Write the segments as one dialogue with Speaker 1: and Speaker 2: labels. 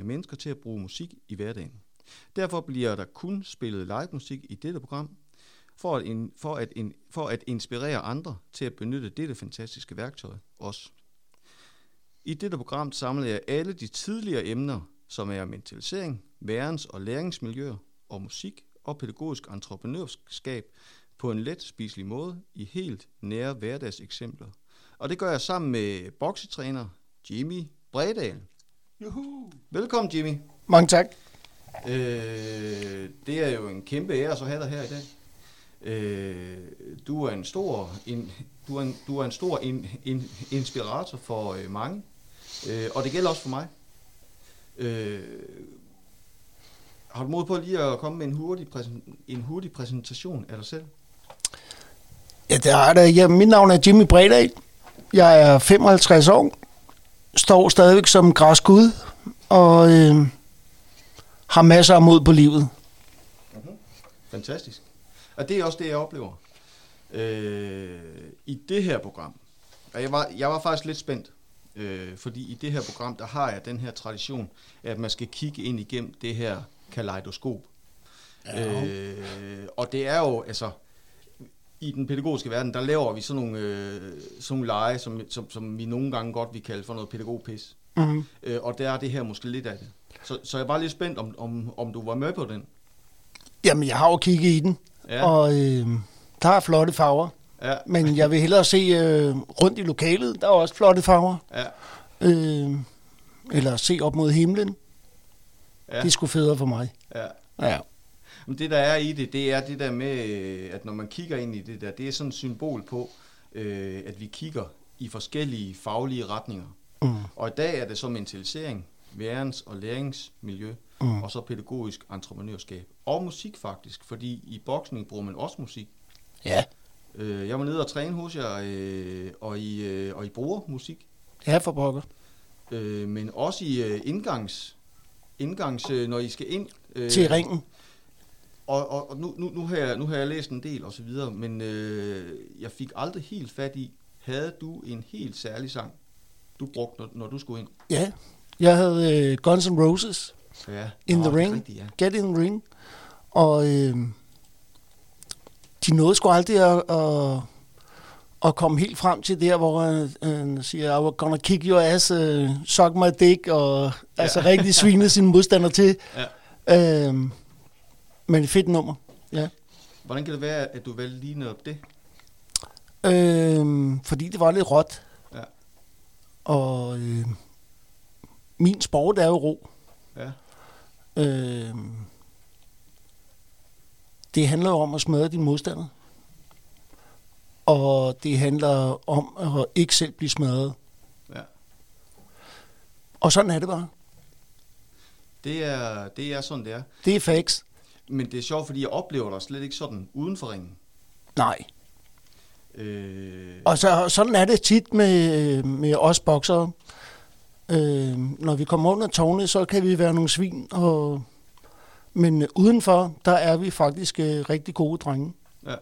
Speaker 1: med mennesker til at bruge musik i hverdagen. Derfor bliver der kun spillet live musik i dette program, for at, in, for, at in, for at inspirere andre til at benytte dette fantastiske værktøj også. I dette program samler jeg alle de tidligere emner, som er mentalisering, værens- og læringsmiljøer og musik og pædagogisk entreprenørskab på en let spiselig måde i helt nære hverdagseksempler. Og det gør jeg sammen med boksetræner Jimmy Bredal.
Speaker 2: Juhu.
Speaker 1: Velkommen Jimmy.
Speaker 2: Mange tak.
Speaker 1: Øh, det er jo en kæmpe ære at så have dig her i dag. Øh, du er en stor, en, du er en, du er en stor in, in, inspirator for øh, mange, øh, og det gælder også for mig. Øh, har du mod på lige at komme med en hurtig, præsen, en hurtig præsentation af dig selv?
Speaker 2: Ja, det er det. Ja, mit navn er Jimmy Bredal. Jeg er 55 år. Står stadigvæk som græskud. Og øh, har masser af mod på livet.
Speaker 1: Mm-hmm. Fantastisk. Og det er også det, jeg oplever. Øh, I det her program, og jeg var, jeg var faktisk lidt spændt, øh, fordi i det her program, der har jeg den her tradition, at man skal kigge ind igennem det her kaleidoskop. Ja. Øh, og det er jo, altså, i den pædagogiske verden, der laver vi sådan nogle, øh, sådan nogle lege, som, som, som vi nogle gange godt vil kalde for noget pædagogpis. Mm-hmm. Øh, og der er det her måske lidt af det. Så, så jeg var lidt spændt, om, om, om du var med på den.
Speaker 2: Jamen, jeg har jo kigget i den. Ja. Og øh, der er flotte farver. Ja. Men jeg vil hellere se øh, rundt i lokalet. Der er også flotte farver. Ja. Øh, eller se op mod himlen. Ja. Det er sgu federe for mig. Ja.
Speaker 1: ja. Men det, der er i det, det er det der med, at når man kigger ind i det der, det er sådan et symbol på, øh, at vi kigger i forskellige faglige retninger. Mm. Og i dag er det så mentalisering, værens- og læringsmiljø, mm. og så pædagogisk entreprenørskab. Og musik faktisk, fordi i boksning bruger man også musik.
Speaker 2: Ja.
Speaker 1: Øh, jeg var nede og træne hos jer, øh, og, I, øh, og I bruger musik.
Speaker 2: Ja, for pokker.
Speaker 1: Øh, men også i øh, indgangs, indgangs øh, når I skal ind.
Speaker 2: Øh, Til ringen.
Speaker 1: Og, og, og nu, nu, nu, har jeg, nu har jeg læst en del og så videre, men øh, jeg fik aldrig helt fat i, havde du en helt særlig sang, du brugte, når, når du skulle ind?
Speaker 2: Ja, jeg havde uh, Guns N' Roses,
Speaker 1: ja.
Speaker 2: In Nå, the Ring, rigtigt, ja. Get in the Ring, og øh, de nåede sgu aldrig at, at, at komme helt frem til der, hvor han, han siger, I was gonna kick your ass, uh, suck my dick, og ja. altså rigtig svine sin modstander til. Ja. Øh, men fedt nummer, ja.
Speaker 1: Hvordan kan det være, at du valgte lige netop det?
Speaker 2: Øh, fordi det var lidt råt. Ja. Og øh, min sport er jo ro. Ja. Øh, det handler om at smadre din modstander. Og det handler om at ikke selv blive smadret. Ja. Og sådan er det bare.
Speaker 1: Det er, det er sådan, det er.
Speaker 2: Det er facts.
Speaker 1: Men det er sjovt, fordi jeg oplever dig slet ikke sådan uden for ringen.
Speaker 2: Nej. Øh... Og så, sådan er det tit med, med os boksere. Øh, når vi kommer under tårnet, så kan vi være nogle svin, og, men udenfor, der er vi faktisk øh, rigtig gode drenge. Ja.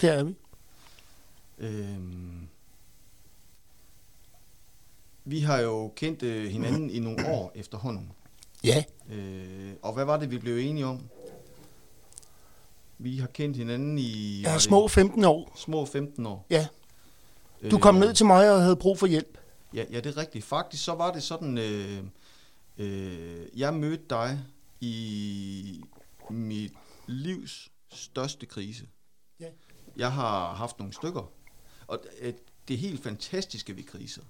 Speaker 2: Det er vi. Øh...
Speaker 1: Vi har jo kendt øh, hinanden i nogle år efterhånden.
Speaker 2: Ja.
Speaker 1: Øh, og hvad var det, vi blev enige om? Vi har kendt hinanden i...
Speaker 2: Ja, små 15 år.
Speaker 1: Små 15 år.
Speaker 2: Ja. Du kom øh, ned til mig og havde brug for hjælp.
Speaker 1: Ja, ja, det er rigtigt. Faktisk så var det sådan, øh, øh, jeg mødte dig i mit livs største krise. Ja. Jeg har haft nogle stykker. Og det helt fantastiske ved kriser,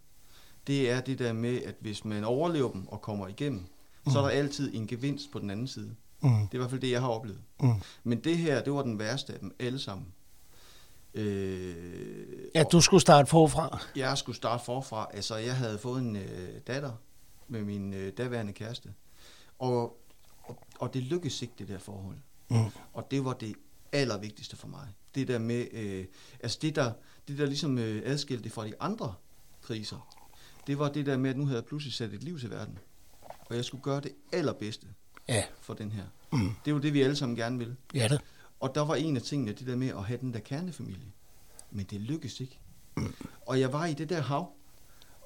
Speaker 1: det er det der med, at hvis man overlever dem og kommer igennem, mm. så er der altid en gevinst på den anden side. Mm. Det er i hvert fald det, jeg har oplevet. Mm. Men det her, det var den værste af dem alle sammen.
Speaker 2: Øh, ja, du skulle starte forfra.
Speaker 1: Jeg skulle starte forfra. Altså, jeg havde fået en øh, datter med min øh, daværende kæreste. Og, og, og det lykkedes ikke, det der forhold. Mm. Og det var det allervigtigste for mig. Det der med, øh, altså det der, det der ligesom øh, adskilte det fra de andre kriser, det var det der med, at nu havde jeg pludselig sat et liv til verden. Og jeg skulle gøre det allerbedste ja. for den her. Mm. Det er jo det, vi alle sammen gerne vil.
Speaker 2: Ja det.
Speaker 1: Og der var en af tingene, det der med at have den der kernefamilie. Men det lykkedes ikke. Mm. Og jeg var i det der hav,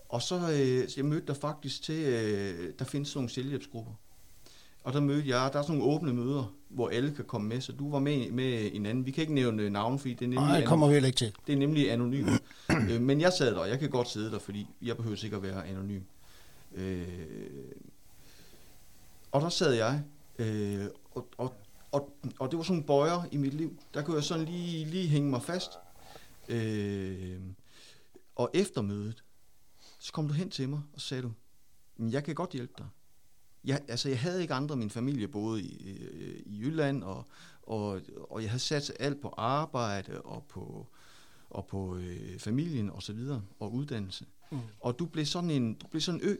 Speaker 1: Og så øh, jeg mødte der faktisk til, øh, der findes sådan nogle selvhjælpsgrupper. Og der mødte jeg, der er sådan nogle åbne møder, hvor alle kan komme med, så du var med, med en anden. Vi kan ikke nævne navn, fordi det er nemlig,
Speaker 2: Nej, det kommer vi heller ikke til.
Speaker 1: det er nemlig anonym. øh, men jeg sad der, og jeg kan godt sidde der, fordi jeg behøver sikkert at være anonym. Øh, og der sad jeg, øh, og, og, og, og det var sådan en bøjer i mit liv. Der kunne jeg sådan lige, lige hænge mig fast. Øh, og efter mødet, så kom du hen til mig, og sagde du, men jeg kan godt hjælpe dig. Jeg, altså, jeg havde ikke andre, min familie boede i, i, i Jylland, og, og, og jeg havde sat alt på arbejde og på, og på øh, familien og så videre, og uddannelse.
Speaker 2: Mm.
Speaker 1: Og du blev sådan en, du blev sådan en ø,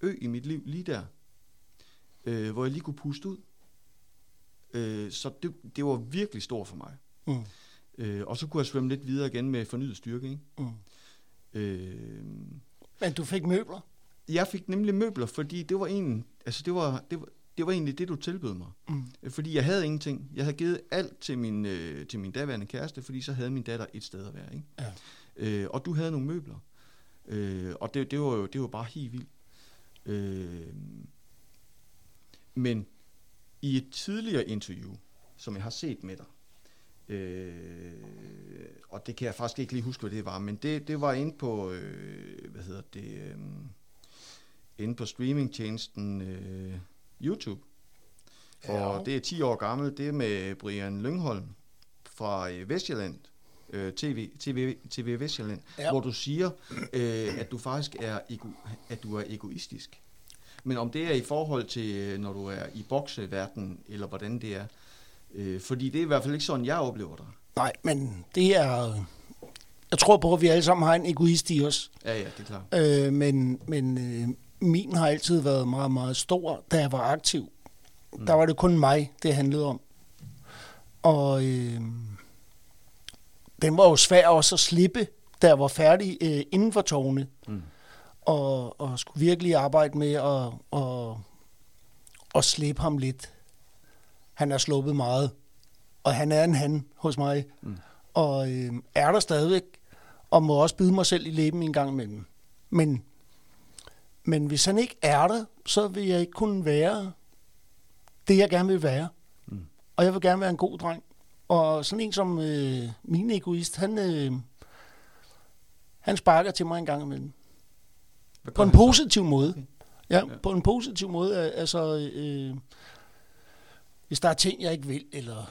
Speaker 1: ø i mit liv lige der, øh, hvor jeg lige kunne puste ud. Øh, så det, det var virkelig stort for mig.
Speaker 2: Mm.
Speaker 1: Øh, og så kunne jeg svømme lidt videre igen med fornyet styrke. Ikke?
Speaker 2: Mm.
Speaker 1: Øh,
Speaker 2: Men du fik møbler?
Speaker 1: jeg fik nemlig møbler, fordi det var, en, altså det var, det var, det var egentlig det, du tilbød mig.
Speaker 2: Mm.
Speaker 1: Øh, Fordi jeg havde ingenting. Jeg havde givet alt til min, øh, til min daværende kæreste, fordi så havde min datter et sted at være. Ikke?
Speaker 2: Ja.
Speaker 1: Øh, og du havde nogle møbler. Øh, og det, det, var jo det var bare helt vildt. Øh, men i et tidligere interview, som jeg har set med dig, øh, og det kan jeg faktisk ikke lige huske, hvad det var, men det, det var inde på, øh, hvad hedder det, øh, inde på streamingtjenesten øh, YouTube. Og
Speaker 2: Ja.
Speaker 1: det er 10 år gammelt, det er med Brian Lyngholm fra øh, Vestjylland, øh, TV, TV, TV Vestjylland,
Speaker 2: ja.
Speaker 1: hvor du siger, øh, at du faktisk er, ego, at du er egoistisk. Men om det er i forhold til, øh, når du er i bokseverdenen, eller hvordan det er. Øh, fordi det er i hvert fald ikke sådan, jeg oplever dig.
Speaker 2: Nej, men det er... Jeg tror på, at vi alle sammen har en egoist i os.
Speaker 1: Ja, ja, det er klart.
Speaker 2: Øh, men men øh, min har altid været meget, meget stor, da jeg var aktiv. Mm. Der var det kun mig, det handlede om. Og øh, den var jo svær også at slippe, da jeg var færdig øh, inden for tårne.
Speaker 1: Mm.
Speaker 2: Og, og skulle virkelig arbejde med at, og, og slippe ham lidt. Han er sluppet meget. Og han er en han hos mig.
Speaker 1: Mm.
Speaker 2: Og øh, er der stadigvæk. Og må også bide mig selv i læben en gang imellem. Men, men hvis han ikke er der, så vil jeg ikke kunne være det, jeg gerne vil være.
Speaker 1: Mm.
Speaker 2: Og jeg vil gerne være en god dreng. Og sådan en som øh, min egoist, han, øh, han sparker til mig en gang imellem.
Speaker 1: Hvad
Speaker 2: På en
Speaker 1: så?
Speaker 2: positiv måde.
Speaker 1: Okay.
Speaker 2: Ja,
Speaker 1: Ja.
Speaker 2: på en positiv måde. al- Altså, øh, hvis der er ting, jeg ikke vil, eller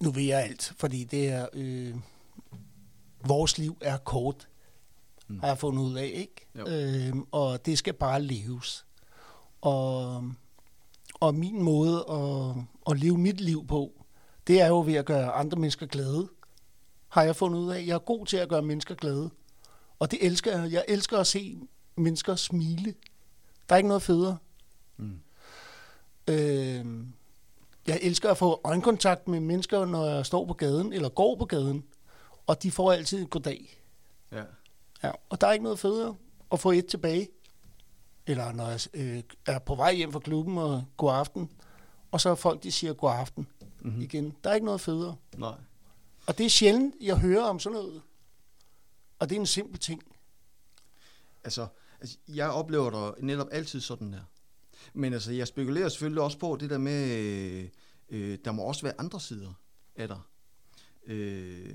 Speaker 2: nu vil jeg alt, fordi det er, øh, vores liv er kort,
Speaker 1: Mm.
Speaker 2: mm. har jeg fundet ud af, ikke?
Speaker 1: Jo.
Speaker 2: Øh, og det skal bare leves. Og, og min måde at, at leve mit liv på, det er jo ved at gøre andre mennesker glade, har jeg fundet ud af. Jeg er god til at gøre mennesker glade. Og det elsker jeg. Jeg elsker at se mennesker smile. Der er ikke noget federe.
Speaker 1: Mm.
Speaker 2: Øh, jeg elsker at få øjenkontakt med mennesker, når jeg står på gaden, eller går på gaden. Og de får altid et goddag.
Speaker 1: Ja.
Speaker 2: Ja, og der er ikke noget federe at få et tilbage. Eller når jeg øh, er på vej hjem fra klubben og god aften, og så er folk, de siger god aften
Speaker 1: Mm-hmm.
Speaker 2: igen. Der er ikke noget federe.
Speaker 1: Nej.
Speaker 2: Og det er sjældent, jeg hører om sådan noget. Og det er en simpel ting.
Speaker 1: Altså, altså, jeg oplever dig netop altid sådan der. Men altså, jeg spekulerer selvfølgelig også på det der med, øh, øh, der må også være andre sider af dig. Øh,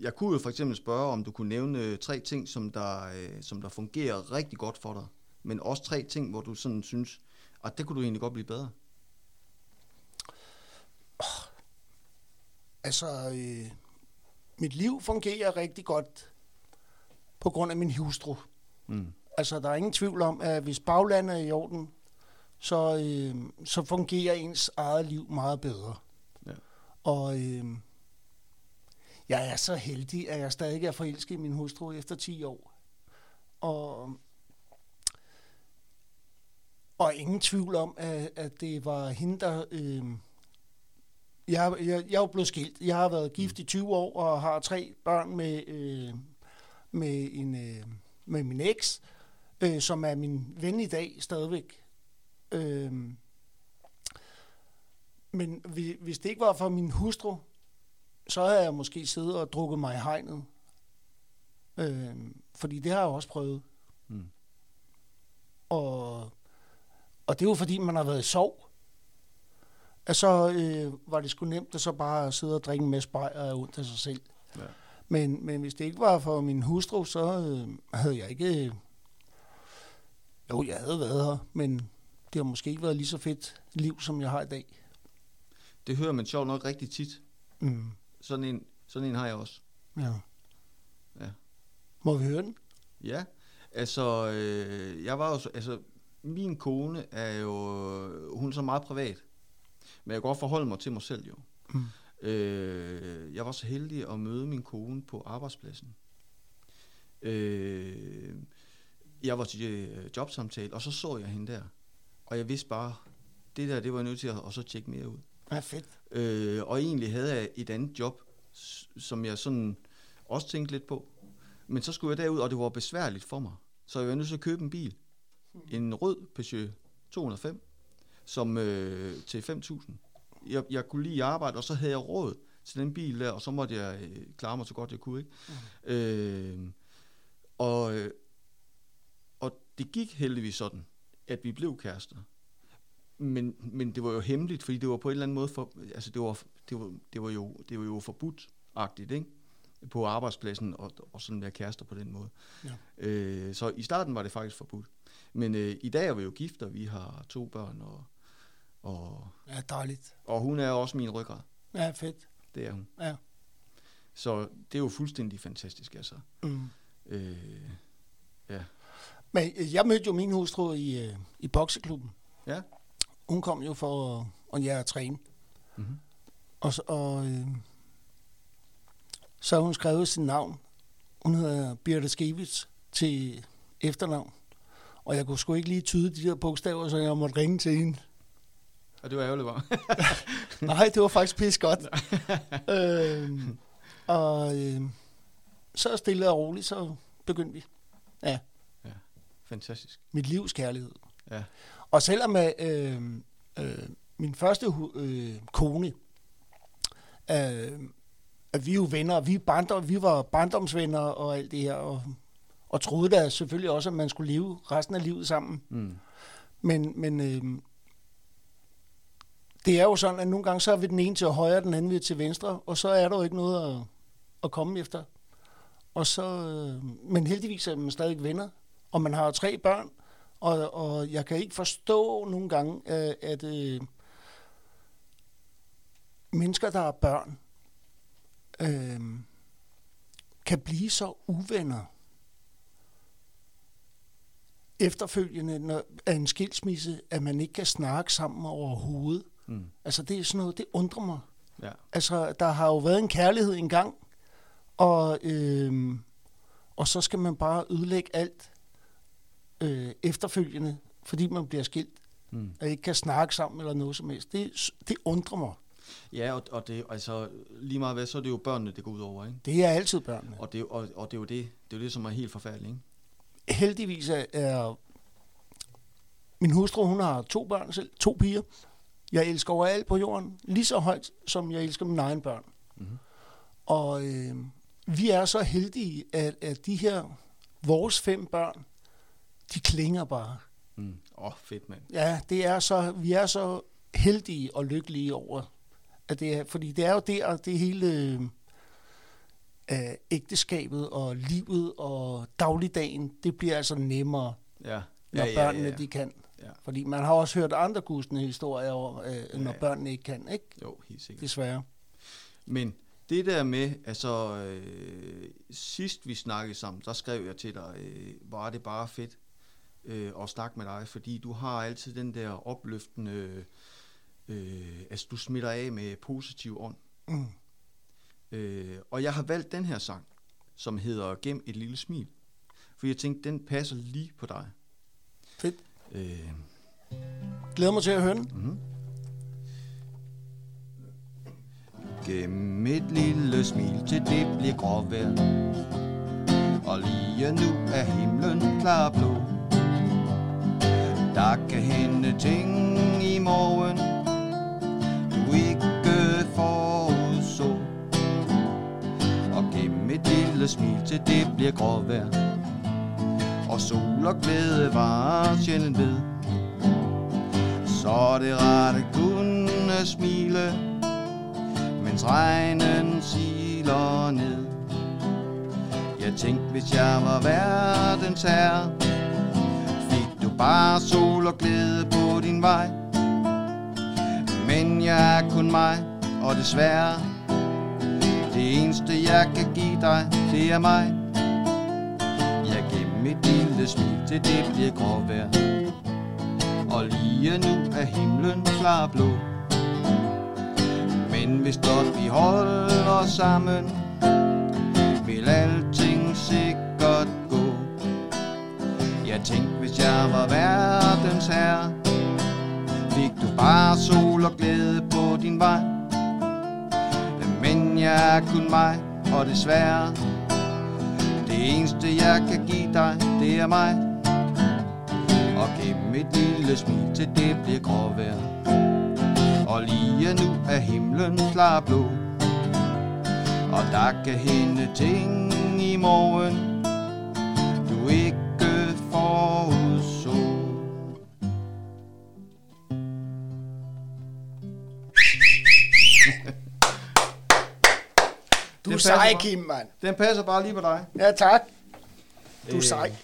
Speaker 1: jeg kunne jo for eksempel spørge, om du kunne nævne øh, tre ting, som der, øh, som der fungerer rigtig godt for dig. Men også tre ting, hvor du sådan synes, at det kunne du egentlig godt blive bedre.
Speaker 2: Altså, øh, mit liv fungerer rigtig godt på grund af min hustru.
Speaker 1: Mm.
Speaker 2: Altså, der er ingen tvivl om, at hvis baglandet er i orden, så, øh, så fungerer ens eget liv meget bedre.
Speaker 1: Ja.
Speaker 2: Og øh, jeg er så heldig, at jeg stadig er forelsket i min hustru efter 10 år. Og, og ingen tvivl om, at, at det var hende, der... Øh, jeg, jeg, jeg er jo blevet skilt. Jeg har været gift i 20 år og har tre børn med, øh, med, en, øh, med min eks, øh, som er min ven i dag stadigvæk. Øh, men hvi- hvis det ikke var for min hustru, så havde jeg måske siddet og drukket mig i hegnet. Øh, fordi det har jeg også prøvet.
Speaker 1: Mm.
Speaker 2: Og, og det er jo fordi, man har været i sov. Og så øh, var det sgu nemt at så bare sidde og drikke en masse bajer og ondt af sig selv.
Speaker 1: Ja.
Speaker 2: Men, men hvis det ikke var for min hustru, så øh, havde jeg ikke... Jo, jeg havde været her, men det har måske ikke været lige så fedt liv, som jeg har i dag.
Speaker 1: Det hører man sjovt nok rigtig tit.
Speaker 2: Mm.
Speaker 1: Sådan en, sådan en har jeg også.
Speaker 2: Ja.
Speaker 1: Ja.
Speaker 2: Må vi høre den?
Speaker 1: Ja, altså, øh, jeg var jo, så- altså, min kone er jo, hun er så meget privat, men jeg kan godt forholde mig til mig selv jo.
Speaker 2: Mm.
Speaker 1: Øh, jeg var så heldig at møde min kone på arbejdspladsen. Øh, jeg var til øh, jobsamtale, og så så jeg hende der, og jeg vidste bare, det der, det var jeg nødt til at og så tjekke mere ud.
Speaker 2: Ja, fedt.
Speaker 1: Øh, og egentlig havde jeg et andet job, som jeg sådan også tænkte lidt på. Men så skulle jeg derud, og det var besværligt for mig. Så jeg var nødt til at købe en bil. En rød Peugeot 205, som øh, til 5.000. Jeg, jeg kunne lige arbejde, og så havde jeg råd til den bil der, og så måtte jeg øh, klare mig så godt jeg kunne. Ikke? Mm. Øh, og, øh, og det gik heldigvis sådan, at vi blev kærester. Men, men det var jo hemmeligt, fordi det var på en eller anden måde, for, altså det var, det var, det var jo, det var jo forbudt-agtigt, ikke? På arbejdspladsen og, og sådan være kærester på den måde.
Speaker 2: Ja.
Speaker 1: Øh, så i starten var det faktisk forbudt. Men øh, i dag er vi jo gift, og vi har to børn, og, og,
Speaker 2: Ja, dejligt.
Speaker 1: og hun er også min ryggrad.
Speaker 2: Ja, fedt.
Speaker 1: Det er hun.
Speaker 2: Ja.
Speaker 1: Så det er jo fuldstændig fantastisk, altså.
Speaker 2: Mm.
Speaker 1: Øh, ja.
Speaker 2: Men jeg mødte jo min hustru i, øh, i bokseklubben.
Speaker 1: Ja.
Speaker 2: Hun kom jo for at, at lære at træne.
Speaker 1: Mm-hmm.
Speaker 2: Og, så- og øh, så hun skrevet sit navn. Hun hedder Birte Skevits til efternavn. Og jeg kunne sgu ikke lige tyde de der bogstaver, så jeg måtte ringe til hende.
Speaker 1: Og det var ærgerligt, var.
Speaker 2: Nej, det var faktisk pisse godt. øh, og øh, så stille og roligt, så begyndte vi. Ja,
Speaker 1: Fantastisk.
Speaker 2: mit livs kærlighed.
Speaker 1: Ja.
Speaker 2: Og selvom øh, øh, min første øh, kone, øh, at vi er jo venner, vi, er barndom, vi var barndomsvenner og alt det her, og, og troede da selvfølgelig også, at man skulle leve resten af livet sammen.
Speaker 1: Mm.
Speaker 2: Men, men øh, det er jo sådan, at nogle gange så er vi den ene til højre, den anden vi til venstre, og så er der jo ikke noget at, at komme efter. Og så, øh, men heldigvis er man stadig venner, og man har tre børn, og, og jeg kan ikke forstå nogle gange, at, at øh, mennesker, der er børn, øh, kan blive så uvenner efterfølgende når, af en skilsmisse, at man ikke kan snakke sammen overhovedet.
Speaker 1: Mm.
Speaker 2: Altså det er sådan noget, det undrer mig.
Speaker 1: Ja.
Speaker 2: Altså der har jo været en kærlighed engang, og, øh, og så skal man bare ødelægge alt øh, efterfølgende, fordi man bliver skilt,
Speaker 1: Mm.
Speaker 2: og ikke kan snakke sammen eller noget som helst. Det, det undrer mig.
Speaker 1: Ja, og, og det, altså, lige meget hvad, så er det jo børnene, det går ud over, ikke?
Speaker 2: Det er altid børnene.
Speaker 1: Og det, og, og det er jo det, det er jo det, som er helt forfærdeligt, ikke?
Speaker 2: heldigvis er, er min hustru, hun har to børn selv, to piger. Jeg elsker overalt på jorden, lige så højt, som jeg elsker mine egne børn.
Speaker 1: Mhm.
Speaker 2: Og øh, vi er så heldige, at, at de her, vores fem børn, de klinger bare.
Speaker 1: Mm. Åh, oh, fedt, mand.
Speaker 2: Ja, det er så, vi er så heldige og lykkelige over, at det er, fordi det er jo der, det hele øh, ægteskabet og livet og dagligdagen, det bliver altså nemmere,
Speaker 1: Ja.
Speaker 2: når
Speaker 1: ja, ja,
Speaker 2: børnene
Speaker 1: ja, ja.
Speaker 2: de kan.
Speaker 1: Ja.
Speaker 2: Fordi man har også hørt andre gustne historier over, øh, når
Speaker 1: Ja.
Speaker 2: børnene ikke kan, ikke?
Speaker 1: Jo, helt sikkert.
Speaker 2: Desværre.
Speaker 1: Men det der med, altså øh, sidst vi snakkede sammen, der skrev jeg til dig, øh, var det bare fedt øh, at snakke med dig, fordi du har altid den der opløftende, øh, altså du smitter af med positiv ånd.
Speaker 2: Mm.
Speaker 1: Øh, og jeg har valgt den her sang, som hedder Gem et lille smil. For jeg tænkte, den passer lige på dig.
Speaker 2: Fedt.
Speaker 1: Øh,
Speaker 2: Glæder mig til at høre den.
Speaker 1: mm-hmm. Gennem et lille smil til det bliver gråvejr Og lige nu er himlen klar blå Der kan hende ting i morgen Du ikke forudså Og gennem et lille smil til det bliver gråvejr og sol og glæde var sjældent ved. Så det rette kunne smile Mens regnen siler ned. Jeg tænkte hvis jeg var verdens herre. Fik du bare sol og glæde på din vej? Men jeg er kun mig og desværre. Det eneste jeg kan give dig, det er mig lille smil til det bliver gråvejr. Og lige nu er himlen klar blå. Men hvis blot vi holder sammen Vil alting sikkert gå. Jeg tænkte hvis jeg var verdens herre. Fik du bare sol og glæde på din vej? Men jeg er kun mig, og desværre. Det eneste jeg kan give dig, det er mig Og gennem et lille smil til det bliver gråvejr Og lige nu er himlen klar blå Og der kan hende ting i morgen Du ikke forudså
Speaker 2: Du er sej, Kim, mand.
Speaker 1: Den passer bare lige på dig.
Speaker 2: Ja, tak. Du er
Speaker 1: Øh,
Speaker 2: sej.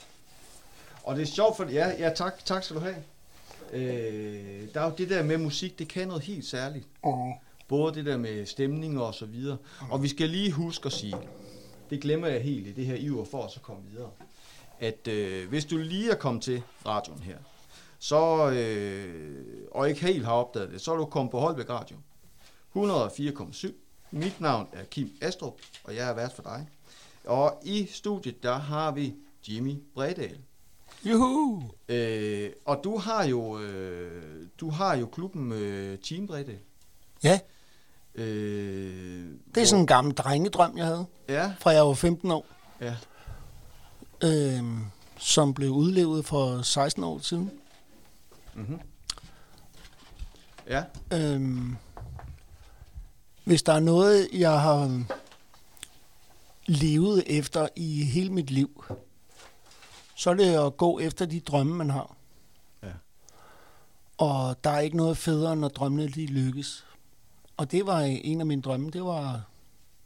Speaker 1: Og det er sjovt, for ja, ja tak, tak skal du have. Øh, der er jo det der med musik, det kan noget helt særligt.
Speaker 2: Uh.
Speaker 1: Både det der med stemninger og så videre. Og vi skal lige huske at sige, det glemmer jeg helt i det her iver for at så komme videre, at øh, hvis du lige er kommet til radioen her, så, øh, og ikke helt har opdaget det, så er du kommet på Holbæk Radio. 104,7. Mit navn er Kim Astrup, og jeg er vært for dig. Og i studiet, der har vi Jimmy Bredal.
Speaker 2: Juhu.
Speaker 1: Øh, og du har jo, øh, du har jo klubben øh, Team Bredal.
Speaker 2: Ja,
Speaker 1: Øh,
Speaker 2: det er sådan en gammel drengedrøm, jeg havde,
Speaker 1: Ja,
Speaker 2: fra jeg var 15 år,
Speaker 1: ja.
Speaker 2: øhm, som blev udlevet for 16 år siden.
Speaker 1: Mm-hmm. Ja,
Speaker 2: Øhm, hvis der er noget, jeg har levet efter i hele mit liv, så er det at gå efter de drømme, man har.
Speaker 1: Ja.
Speaker 2: Og der er ikke noget federe, når drømmene de lykkes. Og det var en af mine drømme, det var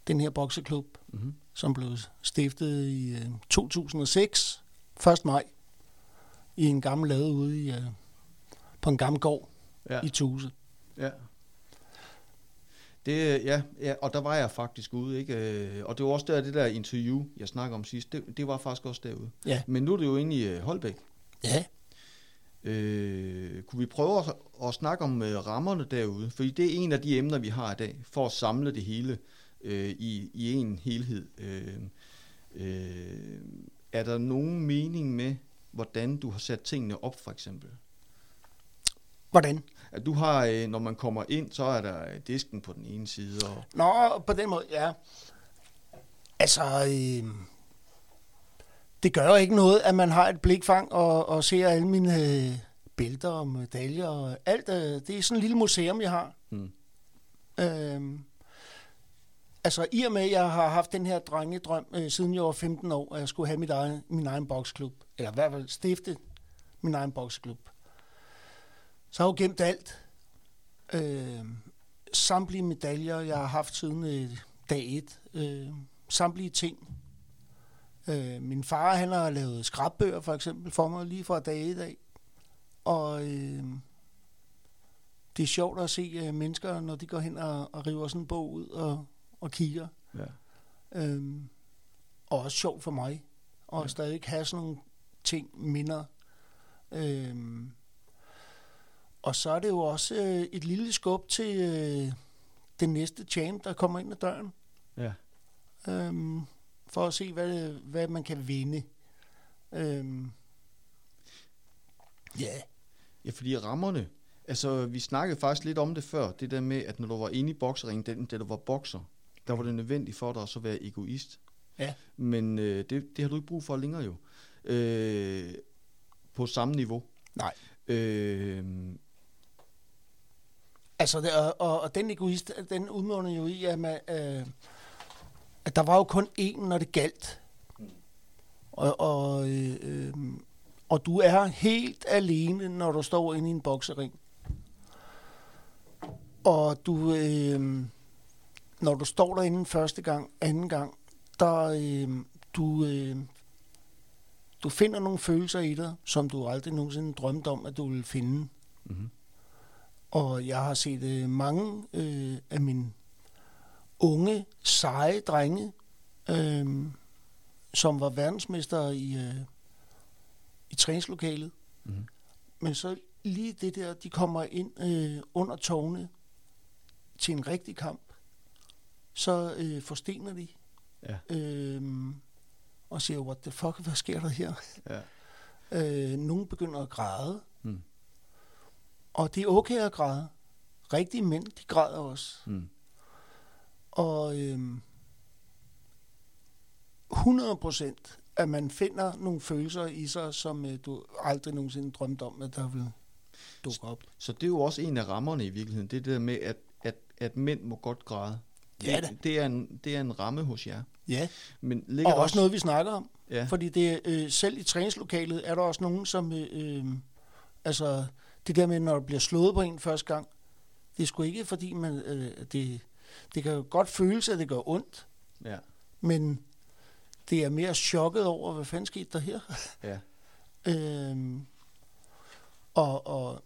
Speaker 2: den her bokseklub,
Speaker 1: mm-hmm.
Speaker 2: som blev stiftet i øh, 2006, 1. maj, i en gammel lade ude i, øh, på en gammel gård
Speaker 1: ja,
Speaker 2: i Tuse.
Speaker 1: ja. Det, ja, ja, og der var jeg faktisk ude, ikke? Øh, Og det var også der, det der interview, jeg snakker om sidst, det, det var faktisk også derude.
Speaker 2: Ja.
Speaker 1: Men nu er det jo inde i øh, Holbæk.
Speaker 2: Ja,
Speaker 1: Øh, kunne vi prøve at, at snakke om øh, rammerne derude? Fordi det er en af de emner, vi har i dag, for at samle det hele øh, i, i en helhed. Øh, øh, er der nogen mening med, hvordan du har sat tingene op, for eksempel?
Speaker 2: hvordan?
Speaker 1: At du har, øh, når man kommer ind, så er der øh, disken på den ene side, og
Speaker 2: Nå, på den måde, ja. Altså, øh, det gør jo ikke noget, at man har et blikfang og, og ser alle mine øh, bælter og medaljer og alt. Øh, det er sådan en lille museum, jeg har.
Speaker 1: hmm,
Speaker 2: Øh, altså, i og med, at jeg har haft den her drengedrøm, øh, siden jeg var 15 år, at jeg skulle have mit egen, min egen boksklub, eller i hvert fald stifte min egen boksklub, så har jeg jo gemt alt. Øh, samtlige medaljer, jeg har haft siden øh, dag et. Øh, samtlige ting. Øh, min far, han har lavet skrabbøger for eksempel for mig lige fra dag et af. Og øh, det er sjovt at se øh, mennesker, når de går hen og, og river sådan en bog ud og, og kigger.
Speaker 1: ja.
Speaker 2: Øhm, og også sjovt for mig. Og
Speaker 1: Ja.
Speaker 2: stadig have sådan nogle ting, minder. Øhm, og så er det jo også øh, et lille skub til øh, den næste champ, der kommer ind ad døren.
Speaker 1: ja.
Speaker 2: Øhm, for at se, hvad, hvad man kan vinde. Øhm, ja,
Speaker 1: Ja, fordi rammerne, altså vi snakkede faktisk lidt om det før, det der med, at når du var inde i bokseringen, da, du var bokser, der var det nødvendigt for dig at så være egoist.
Speaker 2: Ja.
Speaker 1: Men øh, det, det har du ikke brug for længere jo. Øh, på samme niveau.
Speaker 2: Nej.
Speaker 1: Øh,
Speaker 2: Altså, det, og, og, og den egoist, den udmunder jo i, at, man, øh, at at der var jo kun én, når det galt. Og, og, øh, øh, og du er helt alene, når du står inde i en boksering. Og du, øh, når du står derinde første gang, anden gang, der øh, du, øh, du finder nogle følelser i dig, som du aldrig nogensinde drømte om, at du ville finde.
Speaker 1: Mm-hmm.
Speaker 2: Og jeg har set øh, mange øh, af mine unge, seje drenge, øh, som var verdensmester i, øh, i træningslokalet.
Speaker 1: Mm-hmm.
Speaker 2: Men så lige det der, de kommer ind øh, under tårne til en rigtig kamp, så øh, forstener de
Speaker 1: Ja.
Speaker 2: øh, og siger, what the fuck, hvad sker der her?
Speaker 1: Ja.
Speaker 2: Øh, nogen begynder at græde,
Speaker 1: Mm.
Speaker 2: Og det er okay at græde. Rigtige mænd, de græder også.
Speaker 1: Mm.
Speaker 2: Og øhm, 100 procent, at man finder nogle følelser i sig, som øh, du aldrig nogensinde drømte om, at der vil dukke op.
Speaker 1: Så det er jo også en af rammerne i virkeligheden. Det der med, at, at, at mænd må godt græde.
Speaker 2: Ja da.
Speaker 1: det, det, er en, det er en ramme hos jer.
Speaker 2: Ja,
Speaker 1: Men ligger
Speaker 2: og
Speaker 1: der
Speaker 2: også noget, vi snakker om.
Speaker 1: Ja.
Speaker 2: Fordi det, øh, selv i træningslokalet er der også nogen, som... Øh, øh, altså, det der med, når der bliver slået på en første gang, det er sgu ikke, fordi man... Øh, det, det kan jo godt føles, at det gør ondt,
Speaker 1: Ja.
Speaker 2: men det er mere chokket over, hvad fanden skete der her?
Speaker 1: Ja.
Speaker 2: Øhm, og, og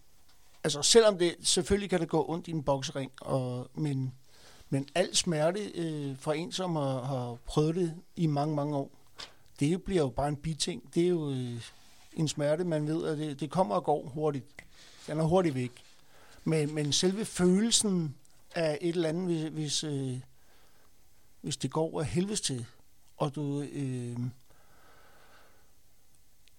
Speaker 2: altså selvom det selvfølgelig kan det gå ondt i en boksering, og, men, men al smerte øh, for en, som har, har prøvet det i mange, mange år, det bliver jo bare en biting. Det er jo øh, en smerte, man ved, at det, det kommer og går hurtigt. Den er hurtigt væk. Men, men selve følelsen af et eller andet, hvis, hvis, øh, hvis det går af helvedes til, og du øh,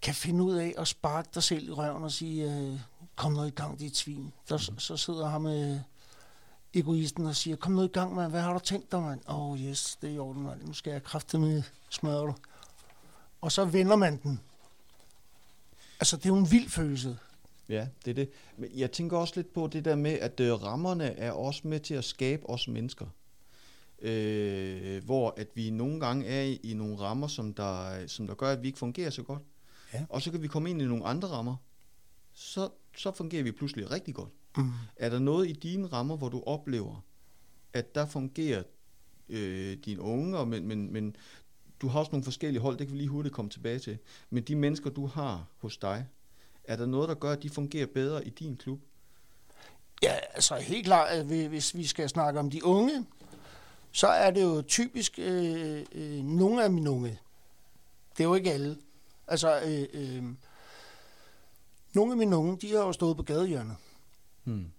Speaker 2: kan finde ud af at sparke dig selv i røven og sige, øh, kom nu i gang, dit svin. Der, så sidder ham med egoisten og siger, kom nu i gang, mand. Hvad har du tænkt dig, mand? Åh, oh, yes, det er i orden, mand. Nu skal jeg kræfte med smøre dig. Og så vender man den. Altså, det er jo en vild følelse.
Speaker 1: Ja, det er det. Men jeg tænker også lidt på det der med, at øh, rammerne er også med til at skabe os mennesker. Øh, hvor at vi nogle gange er i, i nogle rammer, som der, som der gør, at vi ikke fungerer så godt.
Speaker 2: Ja.
Speaker 1: Og så kan vi komme ind i nogle andre rammer. Så, så fungerer vi pludselig rigtig godt.
Speaker 2: Mm.
Speaker 1: Er der noget i dine rammer, hvor du oplever, at der fungerer øh, dine unger, men, men, men du har også nogle forskellige hold, det kan vi lige hurtigt komme tilbage til. Men de mennesker, du har hos dig, er der noget, der gør, at de fungerer bedre i din klub?
Speaker 2: Ja, altså helt klart, at vi- hvis vi skal snakke om de unge, så er det jo typisk øh, øh, nogle af mine unge. Det er jo ikke alle. Altså, øh, øh, nogle af mine unge, de har jo stået på gadehjørnet.
Speaker 1: Hmm.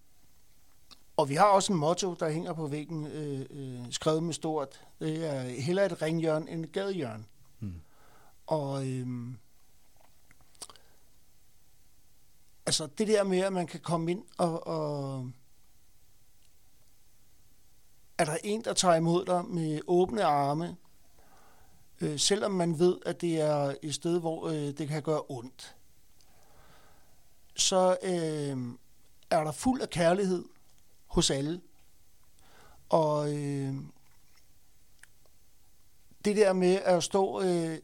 Speaker 2: Og vi har også en motto, der hænger på væggen, øh, øh, skrevet med stort. Det er hellere et ringhjørne end et gadehjørne.
Speaker 1: Hmm.
Speaker 2: Og øhm, altså det der med, at man kan komme ind og, og er der en, der tager imod dig med åbne arme, øh, selvom man ved, at det er et sted, hvor øh, det kan gøre ondt, så øh, er der fuld af kærlighed hos alle. Og øh, det der med at stå øh,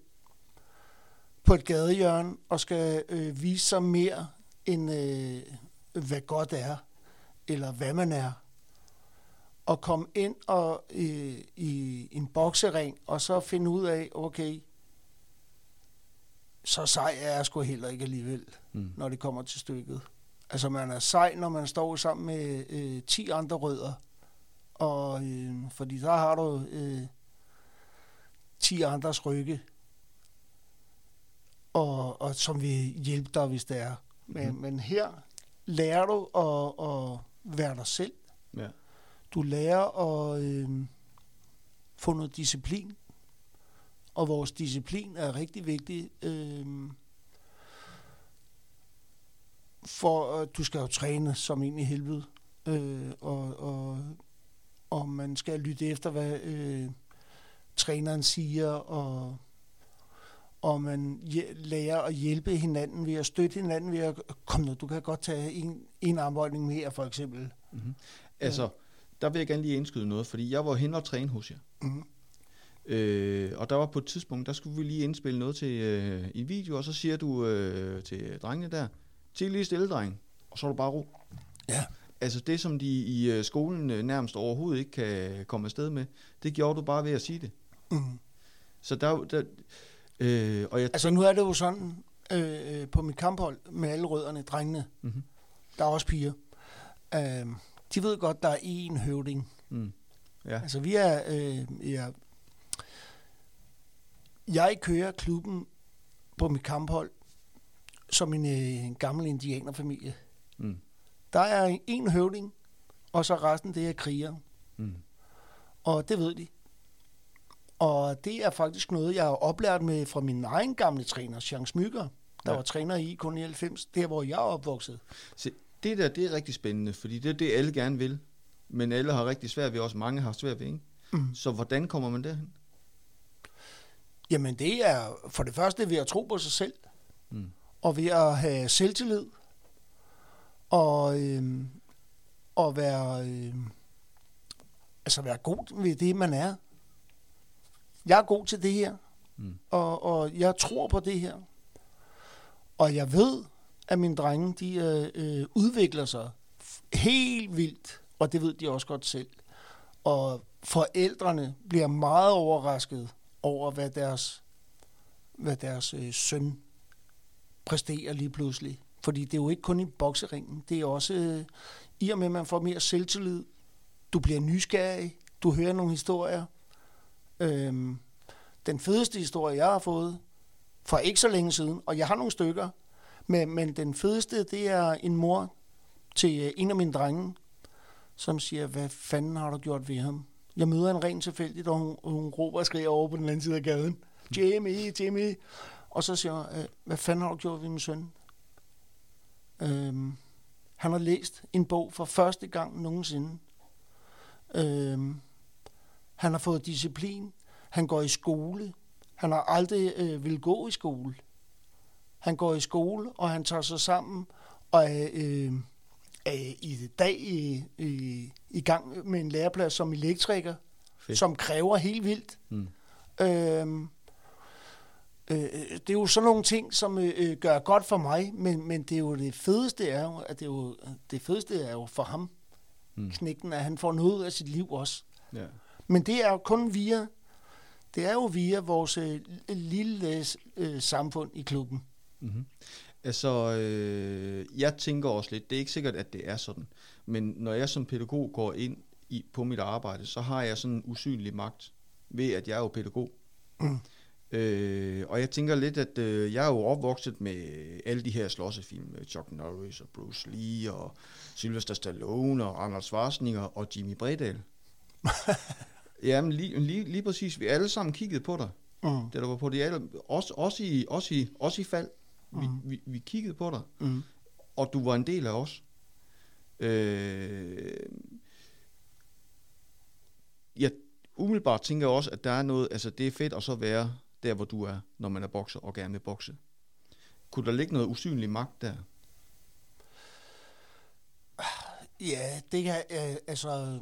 Speaker 2: på et gadehjørne og skal øh, vise sig mere end øh, hvad godt er, eller hvad man er. Og komme ind og øh, i en boksering, og så finde ud af, okay, så sej er jeg sgu heller ikke alligevel,
Speaker 1: Mm.
Speaker 2: når det kommer til stykket. Altså man er sej, når man står sammen med øh, 10 andre rødder, og øh, fordi der har du øh, 10 andres rygge, og, og som vil hjælpe dig, hvis det er. Men,
Speaker 1: Mhm.
Speaker 2: men her lærer du at, at være dig selv.
Speaker 1: Ja.
Speaker 2: Du lærer at øh, få noget disciplin, og vores disciplin er rigtig vigtig. Øh, for øh, du skal jo træne som ind i helvede, øh, og, og, og man skal lytte efter, hvad øh, træneren siger, og, og man lærer at hjælpe hinanden ved at støtte hinanden ved at, kom nu, du kan godt tage en, en armbøjning mere, for eksempel.
Speaker 1: Mm-hmm. Altså, der vil jeg gerne lige indskyde noget, fordi jeg var hen og træne hos jer.
Speaker 2: Mm.
Speaker 1: Øh, og der var på et tidspunkt, der skulle vi lige indspille noget til øh, en video, og så siger du øh, til drengene der, til lige stille, dreng, og så er du bare ro.
Speaker 2: Ja.
Speaker 1: Altså det, som de i øh, skolen øh, nærmest overhovedet ikke kan komme afsted med, det gjorde du bare ved at sige det.
Speaker 2: Mm.
Speaker 1: Så der, der øh, og jeg
Speaker 2: Altså nu er det jo sådan, øh, øh, på mit kamphold med alle rødderne, drengene,
Speaker 1: Mhm.
Speaker 2: der er også piger, øh, de ved godt, der er én høvding.
Speaker 1: mm, ja,
Speaker 2: Altså vi er, øh, ja, jeg kører klubben på mit kamphold som en, øh, en gammel indianerfamilie.
Speaker 1: mm,
Speaker 2: Der er en høvding, og så resten det er krigere.
Speaker 1: mm,
Speaker 2: Og det ved de. Og det er faktisk noget, jeg har oplært med fra min egen gamle træner, Jean Smykker, der
Speaker 1: Ja.
Speaker 2: var træner i kun i 90, der hvor jeg er opvokset.
Speaker 1: Se, det der, det er rigtig spændende, fordi det er det, alle gerne vil. Men alle har rigtig svært ved, også mange har svært ved, ikke?
Speaker 2: Mm.
Speaker 1: Så hvordan kommer man derhen?
Speaker 2: Jamen det er for det første ved at tro på sig selv,
Speaker 1: Mm.
Speaker 2: og ved at have selvtillid, og, øhm, og være, øhm, altså være god ved det, man er. Jeg er god til det her,
Speaker 1: Mm.
Speaker 2: og, og jeg tror på det her. Og jeg ved, at mine drenge, de øh, øh, udvikler sig helt vildt, og det ved de også godt selv. Og forældrene bliver meget overrasket over, hvad deres, hvad deres øh, søn præsterer lige pludselig. Fordi det er jo ikke kun i bokseringen, det er også øh, i og med, at man får mere selvtillid. Du bliver nysgerrig, du hører nogle historier. Øhm, den fedeste historie, jeg har fået, for ikke så længe siden, og jeg har nogle stykker, men, men den fedeste, det er en mor til øh, en af mine drenge, som siger, hvad fanden har du gjort ved ham? Jeg møder en ren tilfældigt, og hun, hun råber og skriger over på den anden side af gaden. Jamie, Jamie. Og så siger hun, øh, hvad fanden har du gjort ved min søn? Øhm, han har læst en bog for første gang nogensinde. Øhm, han har fået disciplin. Han går i skole. Han har aldrig øh, vil gå i skole. Han går i skole, og han tager sig sammen og er, øh, er i dag i, i, i gang med en læreplads som elektriker,
Speaker 1: Fedt.
Speaker 2: som kræver helt vildt.
Speaker 1: Mm.
Speaker 2: Øhm, øh, det er jo sådan nogle ting, som øh, øh, gør godt for mig, men, men det er jo det fedeste er jo, at det, er jo, det fedeste er jo for ham,
Speaker 1: Mm.
Speaker 2: knægten, at han får noget af sit liv også.
Speaker 1: Ja.
Speaker 2: Men det er jo kun via, det er jo via vores øh, lille øh, samfund i klubben.
Speaker 1: Mm-hmm. Altså, øh, jeg tænker også lidt, det er ikke sikkert, at det er sådan, men når jeg som pædagog går ind i, på mit arbejde, så har jeg sådan en usynlig magt ved, at jeg er jo pædagog.
Speaker 2: Mm.
Speaker 1: Øh, og jeg tænker lidt, at øh, jeg er jo opvokset med alle de her slåssefilm, med Chuck Norris og Bruce Lee og Sylvester Stallone og Arnold Schwarzenegger og Jimmy Bredal. Jamen lige, lige, lige præcis, vi alle sammen kiggede på dig,
Speaker 2: Mm.
Speaker 1: da du var på det alle, også, også, i, også, i, også i fald. Vi,
Speaker 2: Mhm.
Speaker 1: vi, vi kiggede på dig,
Speaker 2: Mm.
Speaker 1: og du var en del af os. Øh, jeg umiddelbart tænker også, at der er noget, altså det er fedt at så være der, hvor du er, når man er bokser og gerne vil bokse. Kunne der ligge noget usynlig magt der?
Speaker 2: Ja, det kan, øh, altså...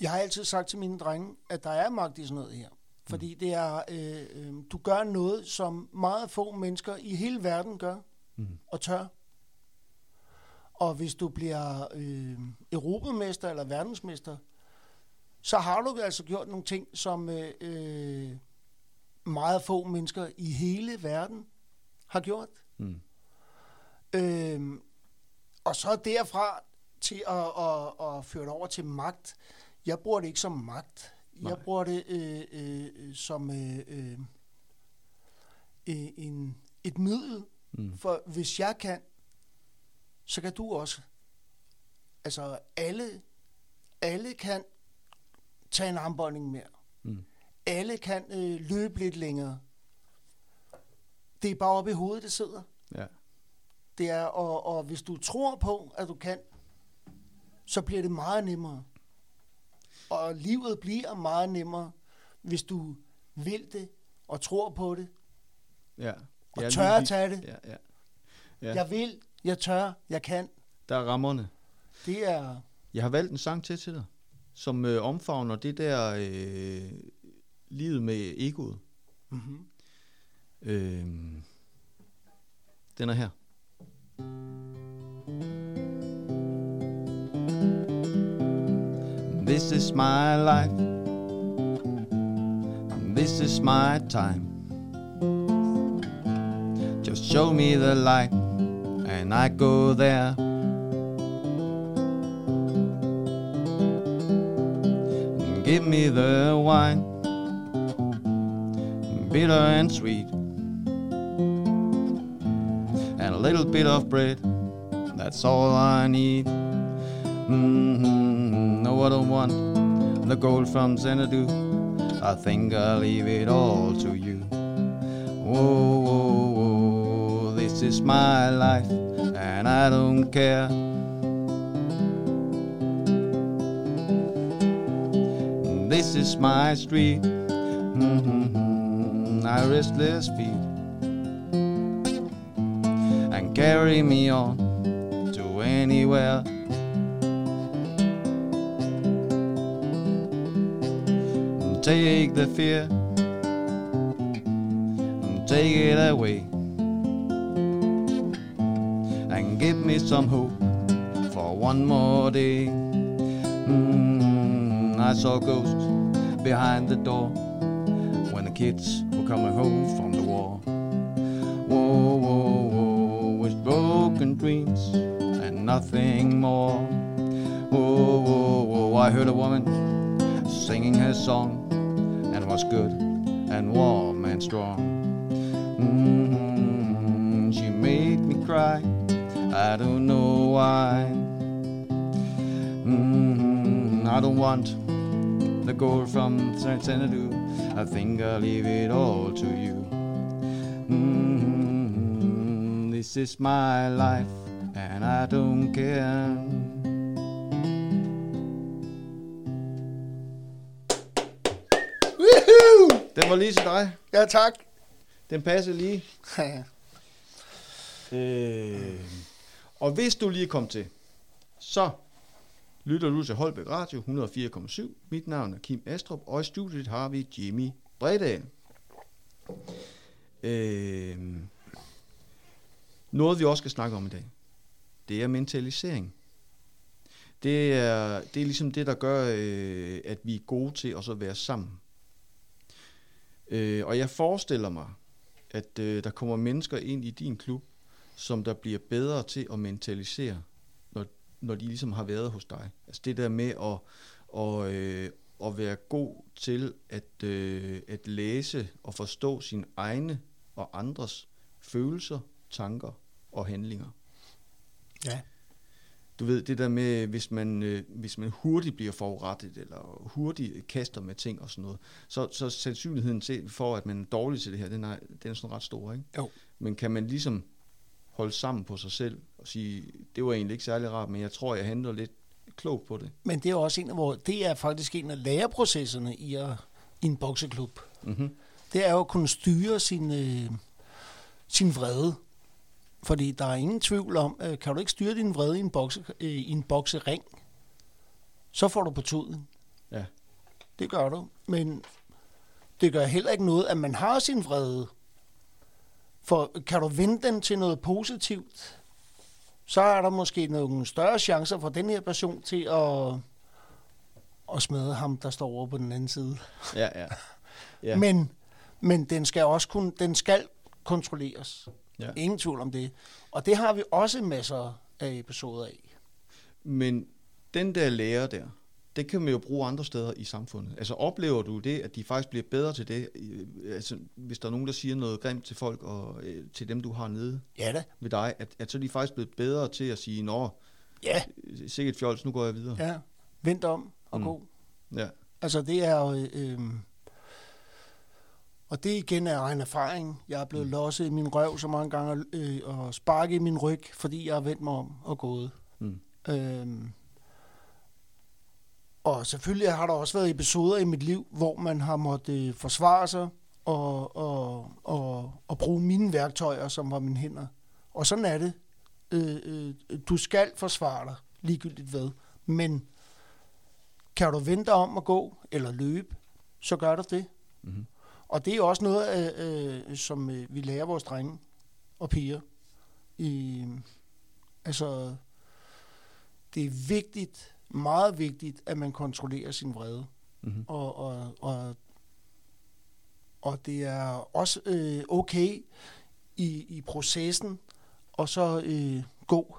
Speaker 2: Jeg har altid sagt til mine drenge, at der er magt i sådan noget her. Fordi det er, øh, øh, du gør noget, som meget få mennesker i hele verden gør
Speaker 1: Mm.
Speaker 2: og tør. Og hvis du bliver øh, europamester eller verdensmester, så har du altså gjort nogle ting, som øh, øh, meget få mennesker i hele verden har gjort.
Speaker 1: Mm.
Speaker 2: Øhm, og så derfra til at, at, at føre det over til magt. Jeg bruger det ikke som magt.
Speaker 1: Nej.
Speaker 2: Jeg bruger det øh, øh, som øh, øh, øh, en, et middel.
Speaker 1: Mm.
Speaker 2: For hvis jeg kan, så kan du også. Altså alle, alle kan tage en armbånding mere.
Speaker 1: Mm.
Speaker 2: Alle kan øh, løbe lidt længere. Det er bare oppe i hovedet, det sidder.
Speaker 1: Ja.
Speaker 2: Det er, og, og hvis du tror på, at du kan, så bliver det meget nemmere. Og livet bliver meget nemmere, hvis du vil det, og tror på det,
Speaker 1: ja.
Speaker 2: og
Speaker 1: Ja,
Speaker 2: tør
Speaker 1: lige-
Speaker 2: at tage det.
Speaker 1: Ja. Ja.
Speaker 2: Ja. Jeg vil, jeg tør, jeg kan.
Speaker 1: Der er rammerne.
Speaker 2: Det er...
Speaker 1: Jeg har valgt en sang til til dig, som øh, omfavner det der øh, livet med egoet.
Speaker 2: Mm-hmm.
Speaker 1: Øh, den er her. This is my life. This is my time. Just show me the light, and I go there. Give me the wine, bitter and sweet, and a little bit of bread. That's all I need. Mm-hmm. No, I want the gold from Xanadu. I think I'll leave it all to you. Whoa, whoa, whoa, this is my life, and I don't care. This is my street, my restless feet, and carry me on to anywhere. Take the fear, and take it away, and give me some hope for one more day. Mm, I saw ghosts behind the door when the kids were coming home from the war. Whoa, whoa, whoa, with broken dreams and nothing more. Whoa, whoa, whoa, I heard a woman singing her song was good and warm and strong. Mm, she made me cry, I don't know why. Mm, I don't want the gold from Xanadu. I think I'll leave it all to you. Mm, this is my life, and I don't care. Den var lige til dig.
Speaker 2: Ja, tak.
Speaker 1: Den passer lige. Øh, og hvis du lige kom til, så lytter du til Holbæk Radio 104,7. Mit navn er Kim Astrup, og i studiet har vi Jimmy Bredal. Øh, noget vi også skal snakke om i dag, det er mentalisering. Det er, det er ligesom det, der gør, øh, at vi er gode til at så være sammen. Øh, og jeg forestiller mig, at øh, der kommer mennesker ind i din klub, som der bliver bedre til at mentalisere, når, når de ligesom har været hos dig. Altså det der med at, og, øh, at være god til at, øh, at læse og forstå sine egne og andres følelser, tanker og handlinger.
Speaker 2: Ja.
Speaker 1: Du ved, det der med, hvis man, øh, hvis man hurtigt bliver forurettet, eller hurtigt kaster med ting og sådan noget, så, så sandsynligheden til, for, at man er dårlig til det her, den er, den er sådan ret stor, ikke?
Speaker 2: Jo.
Speaker 1: Men kan man ligesom holde sammen på sig selv og sige, det var egentlig ikke særlig rart, men jeg tror, jeg handler lidt klogt på det.
Speaker 2: Men det er også en af vores, det er faktisk en af læreprocesserne i, at, i en bokseklub.
Speaker 1: Mm-hmm.
Speaker 2: Det er jo at kunne styre sin, øh, sin vrede. Fordi der er ingen tvivl om, øh, kan du ikke styre din vrede i en, bokse, øh, i en boksering, så får du på tuden.
Speaker 1: Ja.
Speaker 2: Det gør du. Men det gør heller ikke noget, at man har sin vrede. For kan du vende den til noget positivt, så er der måske nogle større chancer for den her person til at, at smadre ham, der står over på den anden side.
Speaker 1: Ja, ja. ja.
Speaker 2: Men, men den skal også kun, den skal kontrolleres.
Speaker 1: Ja.
Speaker 2: Ingen tvivl om det. Og det har vi også masser af episoder af.
Speaker 1: Men den der lærer der, det kan man jo bruge andre steder i samfundet. Altså oplever du det, at de faktisk bliver bedre til det? Altså, hvis der er nogen, der siger noget grimt til folk, og øh, til dem, du har nede
Speaker 2: Ja da.
Speaker 1: ved dig, at, at så er de faktisk blevet bedre til at sige, nå,
Speaker 2: Ja,
Speaker 1: øh, sikkert fjols, nu går jeg videre.
Speaker 2: ja. Vent om og
Speaker 1: Mm.
Speaker 2: gå.
Speaker 1: Ja.
Speaker 2: Altså det er jo... Øh, og det igen er egen erfaring. Jeg er blevet mm. losset i min røv så mange gange øh, og sparket i min ryg, fordi jeg har vendt mig om og gået.
Speaker 1: Mm.
Speaker 2: Øhm, og selvfølgelig har der også været episoder i mit liv, hvor man har måttet øh, forsvare sig og, og, og, og bruge mine værktøjer, som var mine hænder. Og sådan er det. Øh, øh, du skal forsvare dig, ligegyldigt hvad. Men kan du vente om at gå eller løbe, så gør du det.
Speaker 1: Mm-hmm.
Speaker 2: Og det er også noget, af, øh, som øh, vi lærer vores drenge og piger. I, altså, det er vigtigt, meget vigtigt, at man kontrollerer sin vrede.
Speaker 1: Mm-hmm.
Speaker 2: Og, og, og, og det er også øh, okay i, i processen, og så øh, gå.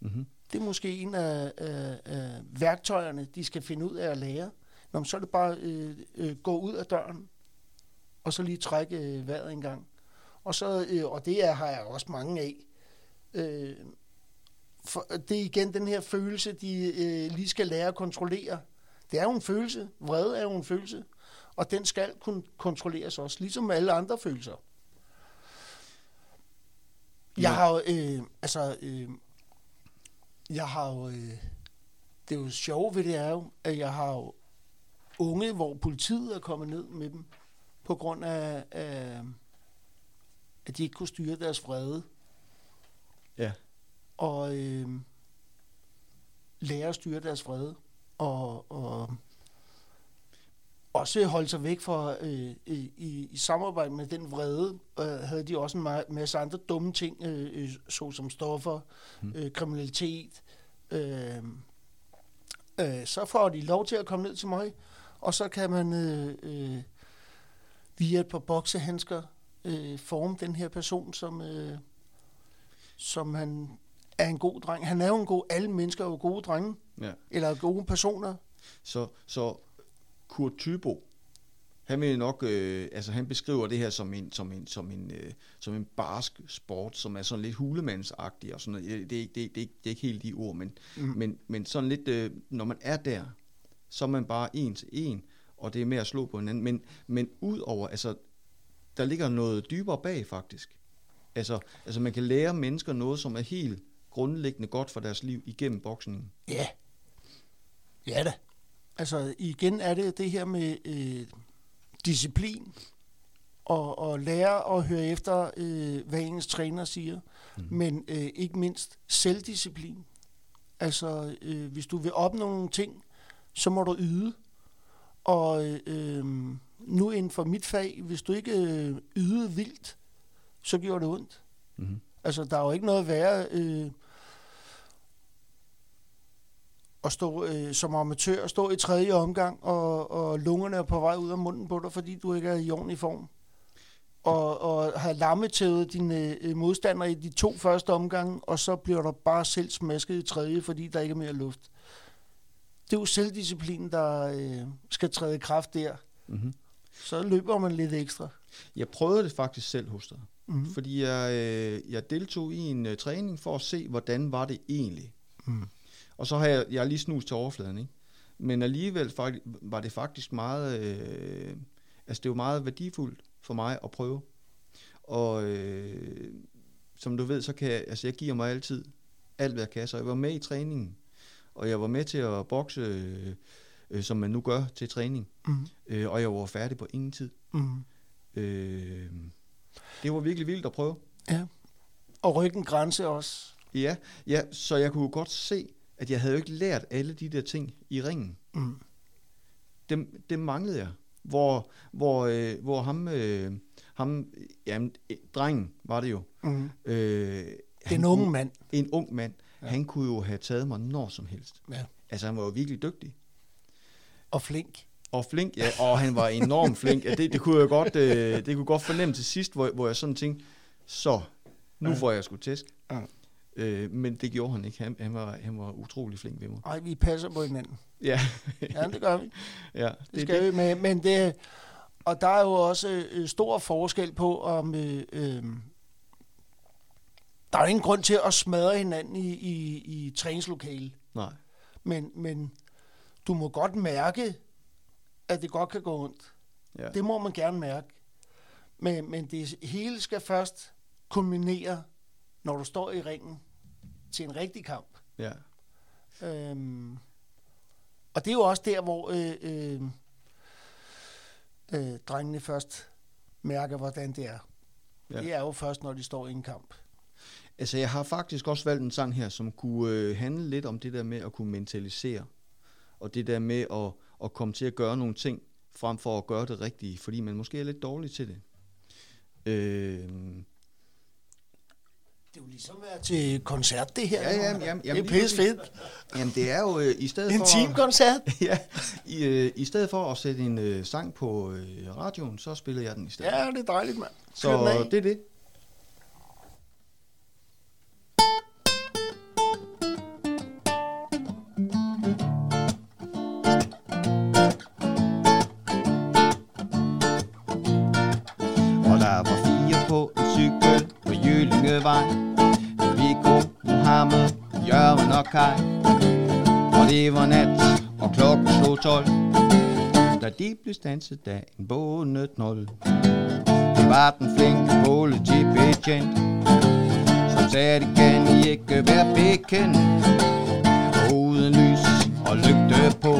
Speaker 1: Mm-hmm.
Speaker 2: Det er måske en af, af, af værktøjerne, de skal finde ud af at lære. Nå, men så er det bare øh, øh, gå ud af døren, og så lige trække øh, vejret en gang. Og, så, øh, og det er, har jeg også mange af. Øh, for, det er igen den her følelse, de øh, lige skal lære at kontrollere. Det er jo en følelse. Vrede er jo en følelse. Og den skal kunne kontrolleres også, ligesom alle andre følelser. Jeg har jo, øh, altså, øh, jeg har jo, øh, det er jo sjovt ved det er jo, at jeg har jo unge, hvor politiet er kommet ned med dem, på grund af, af at de ikke kunne styre deres vrede.
Speaker 1: Ja.
Speaker 2: Og øh, lære at styre deres vrede. Og, og også holde sig væk fra, øh, i, i samarbejde med den vrede, øh, havde de også en ma- masse andre dumme ting, øh, øh, såsom stoffer,
Speaker 1: Mm.
Speaker 2: øh, kriminalitet. Øh, øh, så får de lov til at komme ned til mig, og så kan man øh, øh, via et par boksehandsker øh, forme den her person, som, øh, som han er en god dreng. Han er jo en god, alle mennesker er jo gode drenge,
Speaker 1: Ja.
Speaker 2: eller gode personer.
Speaker 1: Så, så Kurt Thybo, han vil nok, øh, altså han beskriver det her som en, som en, som en, øh, som en barsk sport, som er sådan lidt hulemandsagtig og sådan noget. Det, det, er ikke- det, er ikke- det, det er ikke helt de ord, men,
Speaker 2: mm.
Speaker 1: men, men sådan lidt, øh, når man er der, så er man bare en til en, og det er med at slå på hinanden. Men, men ud over, altså, der ligger noget dybere bag faktisk. Altså, altså man kan lære mennesker noget, som er helt grundlæggende godt for deres liv igennem boksningen.
Speaker 2: Ja. Ja da. Altså igen er det det her med øh, disciplin og, og lære at høre efter, øh, hvad ens træner siger, mm. men øh, ikke mindst selvdisciplin. Altså øh, hvis du vil opnå nogle ting, så må du yde. Og øh, nu inden for mit fag, hvis du ikke øh, ydede vildt, så gjorde det ondt.
Speaker 1: Mm-hmm.
Speaker 2: Altså, der er jo ikke noget værre øh, at stå øh, som amatør, og stå i tredje omgang, og, og lungerne er på vej ud af munden på dig, fordi du ikke er i ordentlig form. Og, og have lammetævet dine øh, modstandere i de to første omgange, og så bliver der bare selv smasket i tredje, fordi der ikke er mere luft. Det er jo selvdisciplin, der øh, skal træde i kraft der.
Speaker 1: Mm-hmm.
Speaker 2: Så løber man lidt ekstra.
Speaker 1: Jeg prøvede det faktisk selv hos dig.
Speaker 2: Mm.
Speaker 1: Fordi jeg, øh, jeg deltog i en uh, træning for at se, hvordan var det egentlig.
Speaker 2: Mm.
Speaker 1: Og så har jeg, jeg har lige snus til overfladen, ikke? Men alligevel fakt- var det faktisk meget, øh, altså det var meget værdifuldt for mig at prøve. Og øh, som du ved, så kan jeg, altså jeg giver mig altid alt, hvad jeg kan. Så jeg var med i træningen, og jeg var med til at bokse, øh, øh, som man nu gør til træning.
Speaker 2: Mm.
Speaker 1: Øh, og jeg var færdig på ingen tid.
Speaker 2: Mm.
Speaker 1: Øh, det var virkelig vildt at prøve.
Speaker 2: Ja. Og ryggen grænse også.
Speaker 1: Ja, ja, så jeg kunne godt se, at jeg havde jo ikke lært alle de der ting i ringen.
Speaker 2: Mm.
Speaker 1: Dem, dem manglede jeg. Hvor, hvor, øh, hvor ham, øh, ham jamen, øh, drengen var det jo.
Speaker 2: Mm.
Speaker 1: Øh,
Speaker 2: Den unge mand.
Speaker 1: En ung mand.
Speaker 2: Ja.
Speaker 1: Han kunne jo have taget mig når som helst.
Speaker 2: Ja.
Speaker 1: Altså, han var jo virkelig dygtig.
Speaker 2: Og flink.
Speaker 1: Og flink, ja, og han var enormt flink. Ja, det, det, kunne jeg godt, øh, det kunne godt fornemme til sidst, hvor, hvor jeg sådan tænkte, så, nu
Speaker 2: Ja.
Speaker 1: får jeg sgu tæsk.
Speaker 2: Ja.
Speaker 1: Øh, men det gjorde han ikke. Han, han, var, han var utrolig flink ved mig.
Speaker 2: Ej, vi passer på hinanden.
Speaker 1: Ja,
Speaker 2: Ja, det gør vi.
Speaker 1: ja
Speaker 2: Det skal vi med. Men det, og der er jo også øh, stor forskel på, om øh, øh, der er ingen grund til at smadre hinanden i, i, i træningslokale.
Speaker 1: Nej.
Speaker 2: Men, men du må godt mærke, at det godt kan gå ondt.
Speaker 1: Ja.
Speaker 2: Det må man gerne mærke. Men, men det hele skal først kulminere, når du står i ringen til en rigtig kamp.
Speaker 1: ja.
Speaker 2: Øhm, og det er jo også der, hvor øh, øh, øh, drengene først mærker, hvordan det er. Ja. Det er jo først, når de står i en kamp.
Speaker 1: Altså, jeg har faktisk også valgt en sang her, som kunne øh, handle lidt om det der med at kunne mentalisere. og det der med at, at komme til at gøre nogle ting, frem for at gøre det rigtige, fordi man måske er lidt dårlig til det. Øh,
Speaker 2: Det er jo ligesom være til koncert, det her.
Speaker 1: Ja, ja, jamen, jamen,
Speaker 2: det er pisse fedt.
Speaker 1: jamen det er jo øh, i stedet
Speaker 2: En
Speaker 1: for...
Speaker 2: teamkoncert.
Speaker 1: ja, i, øh, i stedet for at sætte en øh, sang på øh, radioen, så spiller jeg den i stedet.
Speaker 2: Ja, det er dejligt, mand.
Speaker 1: Så det er det. Jyllingevej. Viggo, Mohammed, Jørgen og Kai. Og det var nat, og klokken slog 12. Da de blev stanset af en bondet knold. Det var den flinke politibetjent, som sagde, det kan I ikke være bekendt. Og uden lys og lygte på,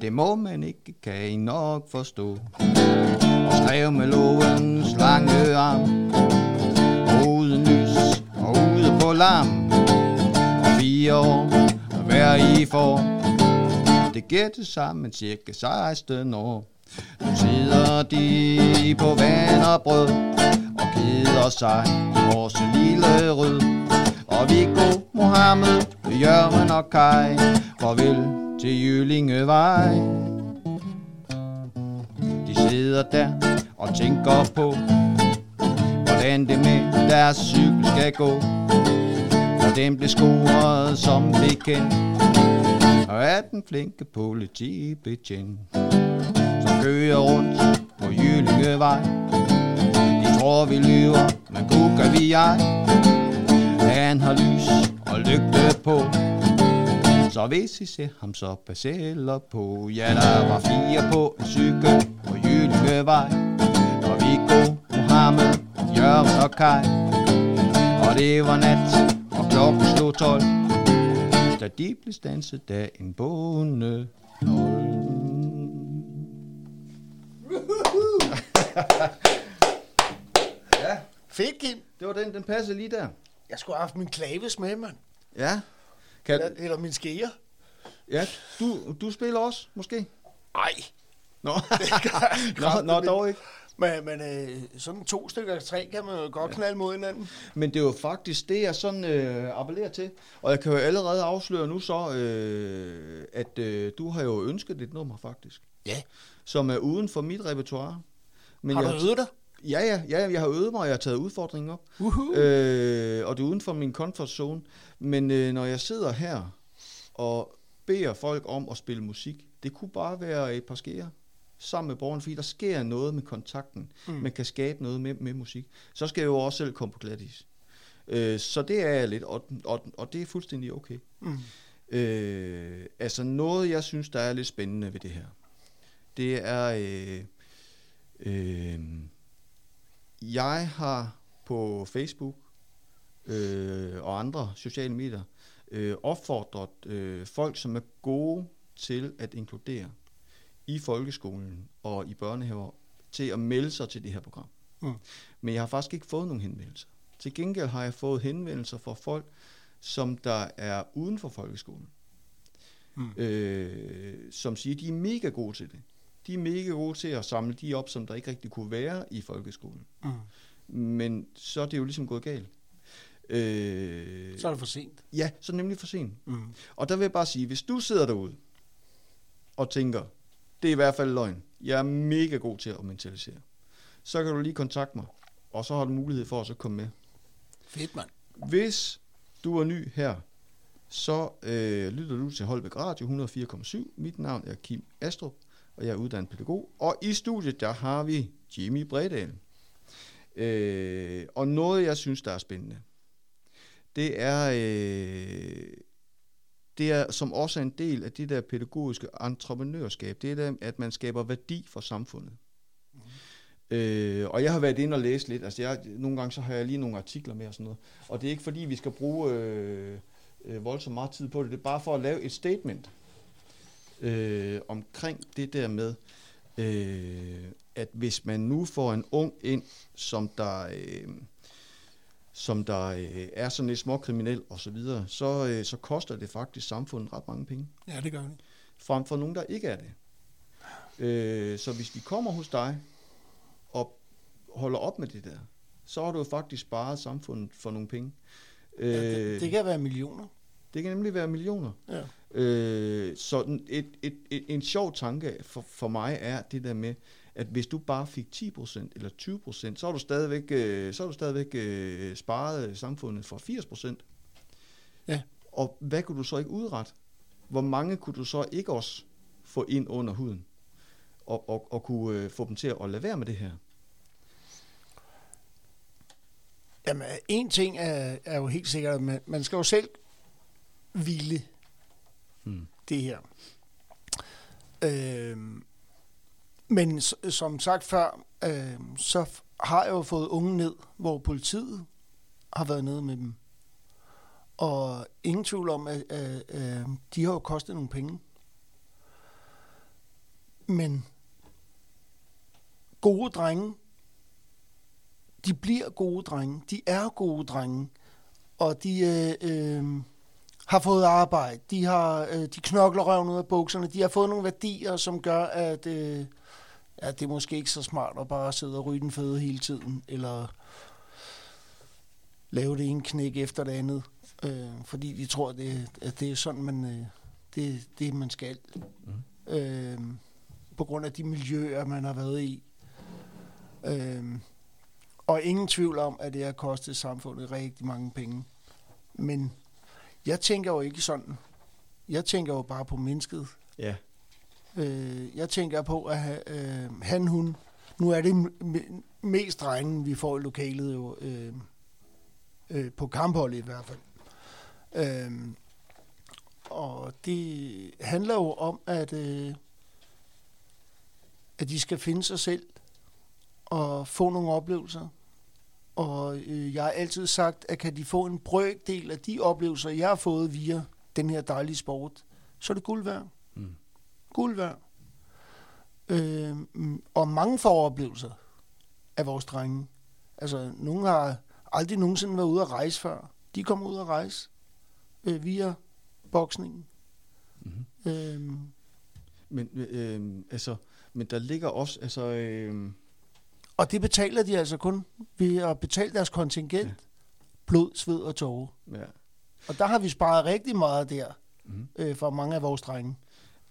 Speaker 1: det må man ikke, kan I nok forstå. Og skrev med lovens lange arm, ude larm. Og fire år, hver I får, det giver til sammen cirka 16 år. Nu sidder de på vand og brød og keder sig i vores lille rød. Og Viggo, Mohammed, Jørgen og Kai, farvel til Jyllingevej. De sidder der og tænker på, hvordan det med deres cykel skal gå. Og den blev scoret som bekendt, og er den flinke politibetjent som kører rundt på Jyllingevej. De tror vi lyver, men kukker vi ej. Han har lys og lygte på, så hvis I ser ham, så pas på. Ja, der var fire på en cykel på Jyllingevej. Og Viggo, Mohammed, Jørgen og Kai. Og det var nat, og klokken slog 12. Da de blev stanset af en bonde Ja,
Speaker 2: Fedt, Kim.
Speaker 1: det var den, den passede lige der.
Speaker 2: Jeg skulle have haft min klaves med, mand.
Speaker 1: Ja. Kan,
Speaker 2: Eller, eller min skeer.
Speaker 1: ja, du, du spiller også, måske?
Speaker 2: Ej.
Speaker 1: Nå, nå, nå dog ikke.
Speaker 2: Men, men øh, sådan to stykker tre kan man jo godt knalde mod hinanden.
Speaker 1: Men det er jo faktisk det, jeg sådan øh, appellerer til. Og jeg kan jo allerede afsløre nu så, øh, at øh, du har jo ønsket et nummer faktisk,
Speaker 2: Ja.
Speaker 1: som er uden for mit repertoire. Men
Speaker 2: Har
Speaker 1: jeg,
Speaker 2: du øvet dig?
Speaker 1: Ja, ja, ja, jeg har øvet mig, og jeg har taget udfordringen op.
Speaker 2: Uhu.
Speaker 1: Øh, og det er uden for min comfort zone. Men øh, når jeg sidder her og beder folk om at spille musik, det kunne bare være et par skære sammen med borgeren, fordi der sker noget med kontakten. Mm. Man kan skabe noget med, med musik. Så skal jeg jo også selv komme på glatis. Øh, så det er jeg lidt, og, og, og det er fuldstændig okay.
Speaker 2: Mm.
Speaker 1: Øh, altså noget, jeg synes, der er lidt spændende ved det her, det er, øh, øh, jeg har på Facebook øh, og andre sociale medier øh, opfordret øh, folk, som er gode til at inkludere i folkeskolen og i børnehaver, til at melde sig til det her program.
Speaker 2: Mm.
Speaker 1: Men jeg har faktisk ikke fået nogen henvendelser. Til gengæld har jeg fået henvendelser fra folk, som der er uden for folkeskolen.
Speaker 2: Mm.
Speaker 1: Øh, som siger, de er mega gode til det. De er mega gode til at samle de op, som der ikke rigtig kunne være i folkeskolen.
Speaker 2: Mm.
Speaker 1: Men så er det jo ligesom gået galt. Øh,
Speaker 2: Så er det for sent.
Speaker 1: ja, så er det nemlig for sent.
Speaker 2: Mm.
Speaker 1: Og der vil jeg bare sige, hvis du sidder derude og tænker, det er i hvert fald løgn, jeg er mega god til at mentalisere, så kan du lige kontakte mig, og så har du mulighed for at så komme med.
Speaker 2: Fedt, mand.
Speaker 1: Hvis du er ny her, så øh, lytter du til Holbæk Radio 104,7. Mit navn er Kim Astrup, og jeg er uddannet pædagog. Og i studiet, der har vi Jimmy Bredal. Øh, og noget, jeg synes, der er spændende, det er, øh, det er som også er en del af det der pædagogiske entreprenørskab. Det er der, at man skaber værdi for samfundet. Øh, og jeg har været inde og læst lidt. Altså jeg, nogle gange så har jeg lige nogle artikler med og sådan noget. Og det er ikke fordi, vi skal bruge øh, øh, voldsomt meget tid på det. Det er bare for at lave et statement øh, omkring det der med, øh, at hvis man nu får en ung ind, som der, øh, som der øh, er sådan lidt småkriminel og så videre, så, øh, så koster det faktisk samfundet ret mange penge.
Speaker 2: Ja, det gør det.
Speaker 1: Frem for nogen, der ikke er det. Øh, så hvis vi kommer hos dig og holder op med det der, så har du faktisk sparet samfundet for nogle penge. Øh,
Speaker 2: Ja, det, det kan være millioner.
Speaker 1: det kan nemlig være millioner.
Speaker 2: Ja.
Speaker 1: Øh, så en- et, et, et, en sjov tanke for, for mig er det der med, at hvis du bare fik 10% eller 20%, så har du stadigvæk, øh, så har du stadigvæk øh, sparet samfundet for 80%.
Speaker 2: Ja.
Speaker 1: Og hvad kunne du så ikke udrette? Hvor mange kunne du så ikke også få ind under huden? Og, og, og kunne øh, få dem til at lade være med det her?
Speaker 2: Jamen, en ting er, er jo helt sikkert, at man, man skal jo selv hvile
Speaker 1: Hmm.
Speaker 2: det her. Øhm, men som sagt før, øh, så har jeg jo fået unge ned, hvor politiet har været nede med dem. Og ingen tvivl om, at, øh, øh, de har jo kostet nogle penge. Men gode drenge, de bliver gode drenge. De er gode drenge. Og de øh, øh, har fået arbejde. De har øh, de knokler røven ud af bukserne. De har fået nogle værdier, som gør, at øh, ja, det er måske ikke så smart at bare sidde og ryge den fede hele tiden. Eller lave det ene knæk efter det andet. Øh, fordi de tror, det, at det er sådan, man, øh, det, det man skal.
Speaker 1: Mhm.
Speaker 2: Øh, på grund af de miljøer, man har været i. Øh, og ingen tvivl om, at det har kostet samfundet rigtig mange penge. Men jeg tænker jo ikke sådan. Jeg tænker jo bare på mennesket.
Speaker 1: Ja.
Speaker 2: Øh, jeg tænker på, at øh, han, hun... Nu er det mest regnen, vi får i lokalet jo. Øh, øh, på kamphold i hvert fald. Øh, og det handler jo om, at, øh, at de skal finde sig selv og få nogle oplevelser. Og øh, jeg har altid sagt, at kan de få en brøkdel af de oplevelser, jeg har fået via den her dejlige sport, så er det guld værd.
Speaker 1: Mm.
Speaker 2: Guld værd. Øh, mm, og mange får oplevelser af vores drenge. Altså, nogle har aldrig nogensinde været ude at rejse før. De kommer ud at rejse øh, via boksningen.
Speaker 1: Mm-hmm.
Speaker 2: Øh,
Speaker 1: Men, øh, altså, men der ligger også, altså, øh,
Speaker 2: og det betaler de altså kun ved at betale deres kontingent.
Speaker 1: Ja.
Speaker 2: Blod, sved og tårer.
Speaker 1: ja,
Speaker 2: Og der har vi sparet rigtig meget der
Speaker 1: mm.
Speaker 2: øh, for mange af vores drenge.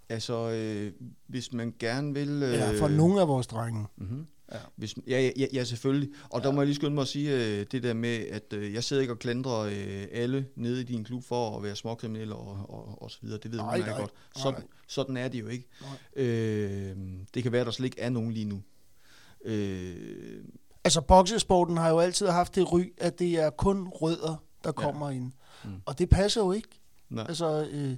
Speaker 1: Altså, øh, hvis man gerne vil... Øh,
Speaker 2: Eller for nogle af vores drenge.
Speaker 1: Mm-hmm.
Speaker 2: Ja.
Speaker 1: Hvis, ja, ja, ja, ja, selvfølgelig. Og ja. der må jeg lige skynde mig at sige øh, det der med, at øh, jeg sidder ikke og klandrer øh, alle nede i din klub for at være småkriminelle og, og, og så videre. Det ved
Speaker 2: Nej,
Speaker 1: man godt. Sådan,
Speaker 2: nej.
Speaker 1: sådan er det jo ikke.
Speaker 2: Nej.
Speaker 1: Øh, det kan være, at der slet ikke er nogen lige nu. Øh,
Speaker 2: Altså, boksesporten har jo altid haft det ry, at det er kun rødder, der
Speaker 1: Ja.
Speaker 2: kommer ind.
Speaker 1: Mm.
Speaker 2: Og det passer jo ikke.
Speaker 1: nej.
Speaker 2: Altså, øh,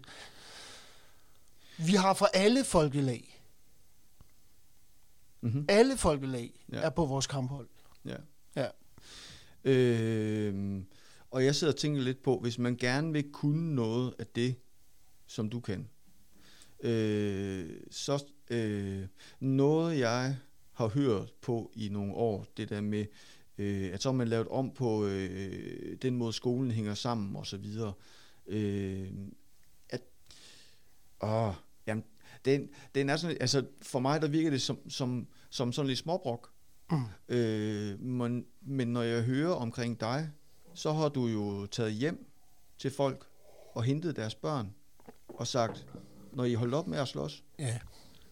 Speaker 2: vi har for alle folkelag.
Speaker 1: Mm-hmm.
Speaker 2: Alle folkelag
Speaker 1: Ja.
Speaker 2: er på vores kamphold.
Speaker 1: Ja.
Speaker 2: Ja.
Speaker 1: Øh, og jeg sidder og tænker lidt på, hvis man gerne vil kunne noget af det, som du kan, øh, så øh, noget jeg har hørt på i nogle år, det der med, øh, at så har man lavet om på øh, den måde skolen hænger sammen og så videre. Øh, at, åh, jamen, den, den er sådan, altså for mig der virker det som, som, som sådan lidt småbrok.
Speaker 2: Mm.
Speaker 1: Øh, men, men når jeg hører omkring dig, så har du jo taget hjem til folk og hentet deres børn og sagt, når I holder op med at slås,
Speaker 2: Ja.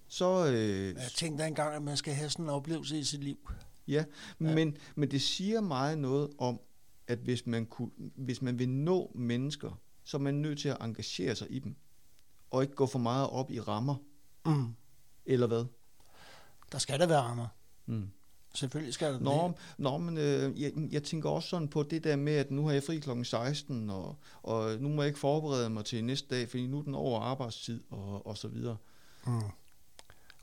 Speaker 1: så... Øh,
Speaker 2: Jeg tænkte engang, at man skal have sådan en oplevelse i sit liv.
Speaker 1: ja, men, men det siger meget noget om, at hvis man, kunne, hvis man vil nå mennesker, så er man nødt til at engagere sig i dem, og ikke gå for meget op i rammer,
Speaker 2: Mm.
Speaker 1: eller hvad?
Speaker 2: Der skal der være rammer.
Speaker 1: Mm.
Speaker 2: Selvfølgelig skal der
Speaker 1: Nå,
Speaker 2: det.
Speaker 1: nå men øh, jeg, jeg tænker også sådan på det der med, at nu har jeg fri klokken 16, og, og nu må jeg ikke forberede mig til næste dag, fordi nu er den over arbejdstid, og, og så videre.
Speaker 2: Mm.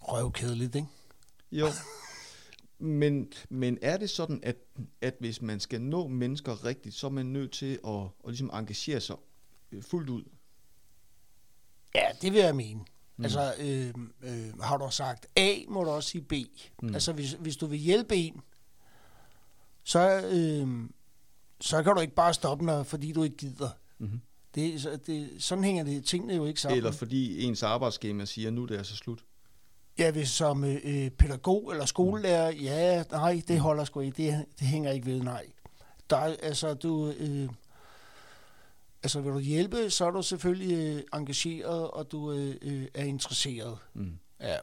Speaker 2: Røvkedeligt, ikke?
Speaker 1: Jo, men, men er det sådan, at, at hvis man skal nå mennesker rigtigt, så er man nødt til at, at ligesom engagere sig fuldt ud?
Speaker 2: Ja, det vil jeg mene.
Speaker 1: Mm.
Speaker 2: Mm. Altså, øh, øh, har du sagt A, må du også sige B.
Speaker 1: Mm.
Speaker 2: Mm. Altså, hvis, hvis du vil hjælpe en, så, øh, så kan du ikke bare stoppe den, fordi du ikke gider.
Speaker 1: Mhm.
Speaker 2: Det, så- det, sådan hænger det tingene jo ikke sammen.
Speaker 1: Eller fordi ens arbejdsskema siger, nu er det altså slut.
Speaker 2: Ja, hvis som øh, øh, pædagog eller skolelærer, ja, nej, det holder sgu ikke, det, det hænger ikke ved, nej. Der, er- altså, du, øh, altså, vil du hjælpe, så er du selvfølgelig øh, engageret, og du øh, øh, er interesseret.
Speaker 1: Mm.
Speaker 2: Ja.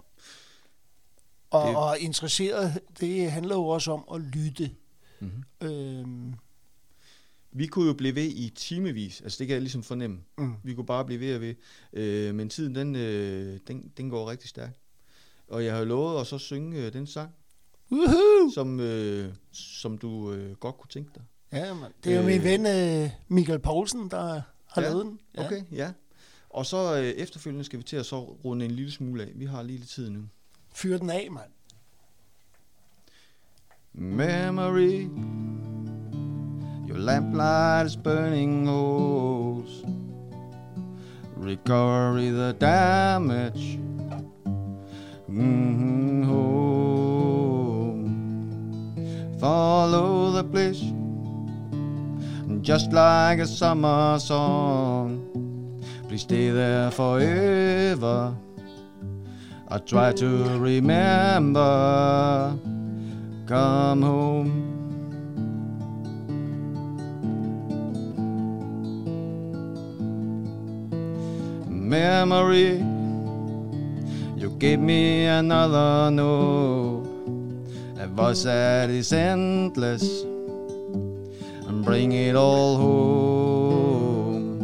Speaker 2: Og,
Speaker 1: Det-
Speaker 2: det... og interesseret, det handler jo også om at lytte.
Speaker 1: Mm-hmm.
Speaker 2: Øhm,
Speaker 1: Vi kunne jo blive ved i timevis, altså det kan jeg ligesom fornemme.
Speaker 2: mm.
Speaker 1: Vi kunne bare blive ved og ved. Øh, men tiden, den, øh, den, den går rigtig stærkt. Og jeg har jo lovet at så synge øh, den sang,
Speaker 2: Woohoo!
Speaker 1: som, øh, som du øh, godt kunne tænke dig.
Speaker 2: Ja, man. Det er jo
Speaker 1: Øh.
Speaker 2: min ven øh, Michael Poulsen, der har
Speaker 1: Ja,
Speaker 2: lavet den. Ja.
Speaker 1: Okay, ja. Og så øh, efterfølgende skal vi til at så runde en lille smule af. Vi har lige lidt tid nu.
Speaker 2: Fyr den af, mand.
Speaker 1: Memory, your lamplight is burning holes. Recovery the damage. Mhm, home. Follow the bliss, just like a summer song. Please stay there forever. I try to remember come home. Memory, you gave me another note, a voice that is endless, bring it all home.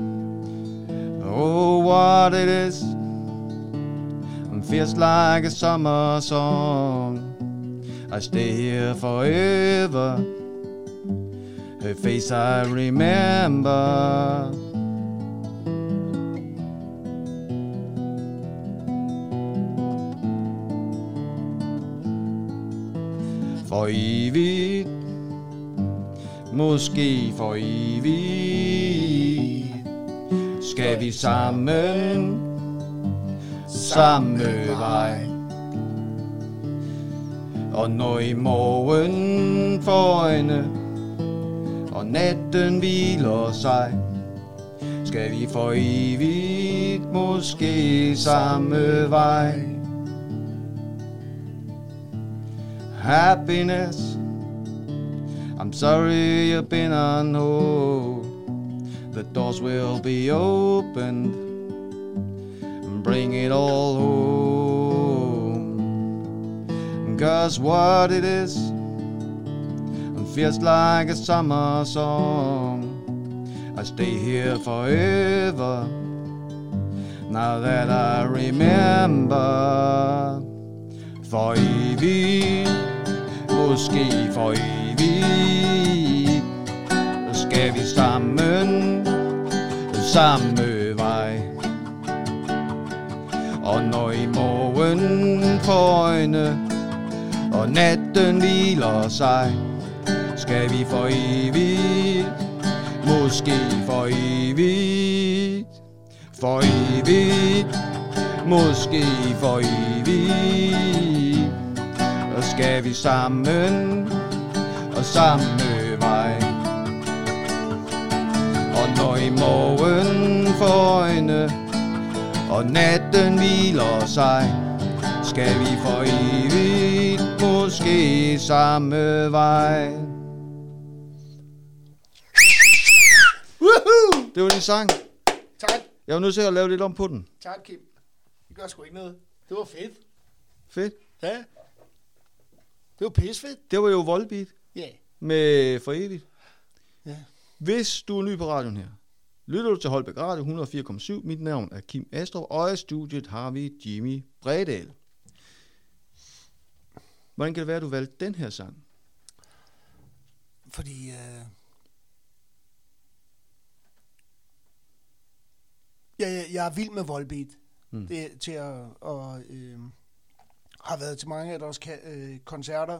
Speaker 1: Oh, what it is, and feels like a summer song. I stay here forever. Her face I remember. For evigt, måske for evigt, skal vi sammen, samme vej. Og når i morgen for øjne Og natten hviler sig. Skal vi for evigt Måske samme vej? Happiness. Sorry you've been on hold The doors will be opened And bring it all home Cause what it is feels like a summer song. I stay here forever. Now that I remember. For evigt, måske for evigt, skal vi sammen, samme vej. Og når i morgen øjne, og natten hviler sig, skal vi for evigt, måske for evigt, for evigt, måske for evigt, og skal vi sammen og sammen Og i morgen for øjne, og natten hviler sig, skal vi for evigt måske samme vej. Woohoo! Det var din sang.
Speaker 2: Tak.
Speaker 1: Jeg var nødt til at lave lidt om på den.
Speaker 2: Tak, Kim. Det gør sgu ikke noget. Det var fedt.
Speaker 1: Fedt.
Speaker 2: Ja. Det var pisfedt.
Speaker 1: Det var jo Volbeat
Speaker 2: Ja.
Speaker 1: med for evigt.
Speaker 2: Ja.
Speaker 1: Hvis du er ny på radioen her, lytter du til Holbæk Radio 104,7. Mit navn er Kim Astrup, og i studiet har vi Jimmy Bredal. Hvordan kan det være, at du valgte den her sang?
Speaker 2: Fordi... Øh... Jeg, jeg er vild med Volbeat.
Speaker 1: Mm.
Speaker 2: Det til at... Og, øh, har været til mange af deres øh, koncerter.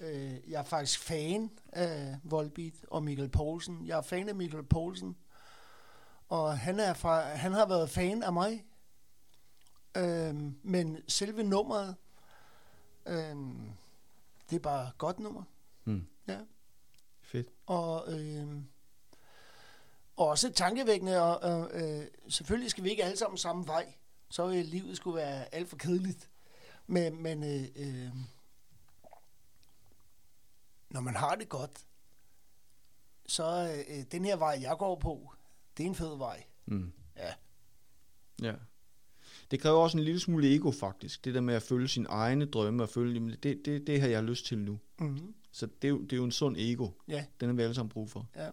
Speaker 2: Øh, jeg er faktisk fan af Volbeat og Michael Poulsen. Jeg er fan af Michael Poulsen. Og han, er fra, han har været fan af mig. Øh, men selve nummeret, øh, det er bare et godt nummer.
Speaker 1: Mm.
Speaker 2: Ja.
Speaker 1: Fedt.
Speaker 2: Og øh, også tankevækkende, og øh, selvfølgelig skal vi ikke alle sammen samme vej. Så vil livet skulle være alt for kedeligt. Men, men øh, øh, når man har det godt, så øh, den her vej, jeg går på, det er en fed vej.
Speaker 1: Mm.
Speaker 2: Ja.
Speaker 1: Ja. Det kræver også en lille smule ego, faktisk. Det der med at følge sin egne drømme og følge, jamen, det, det, det har jeg lyst til nu.
Speaker 2: Mm-hmm.
Speaker 1: Så det er, jo, det er jo en sund ego.
Speaker 2: Ja.
Speaker 1: Den har vi alle sammen brug for.
Speaker 2: Ja.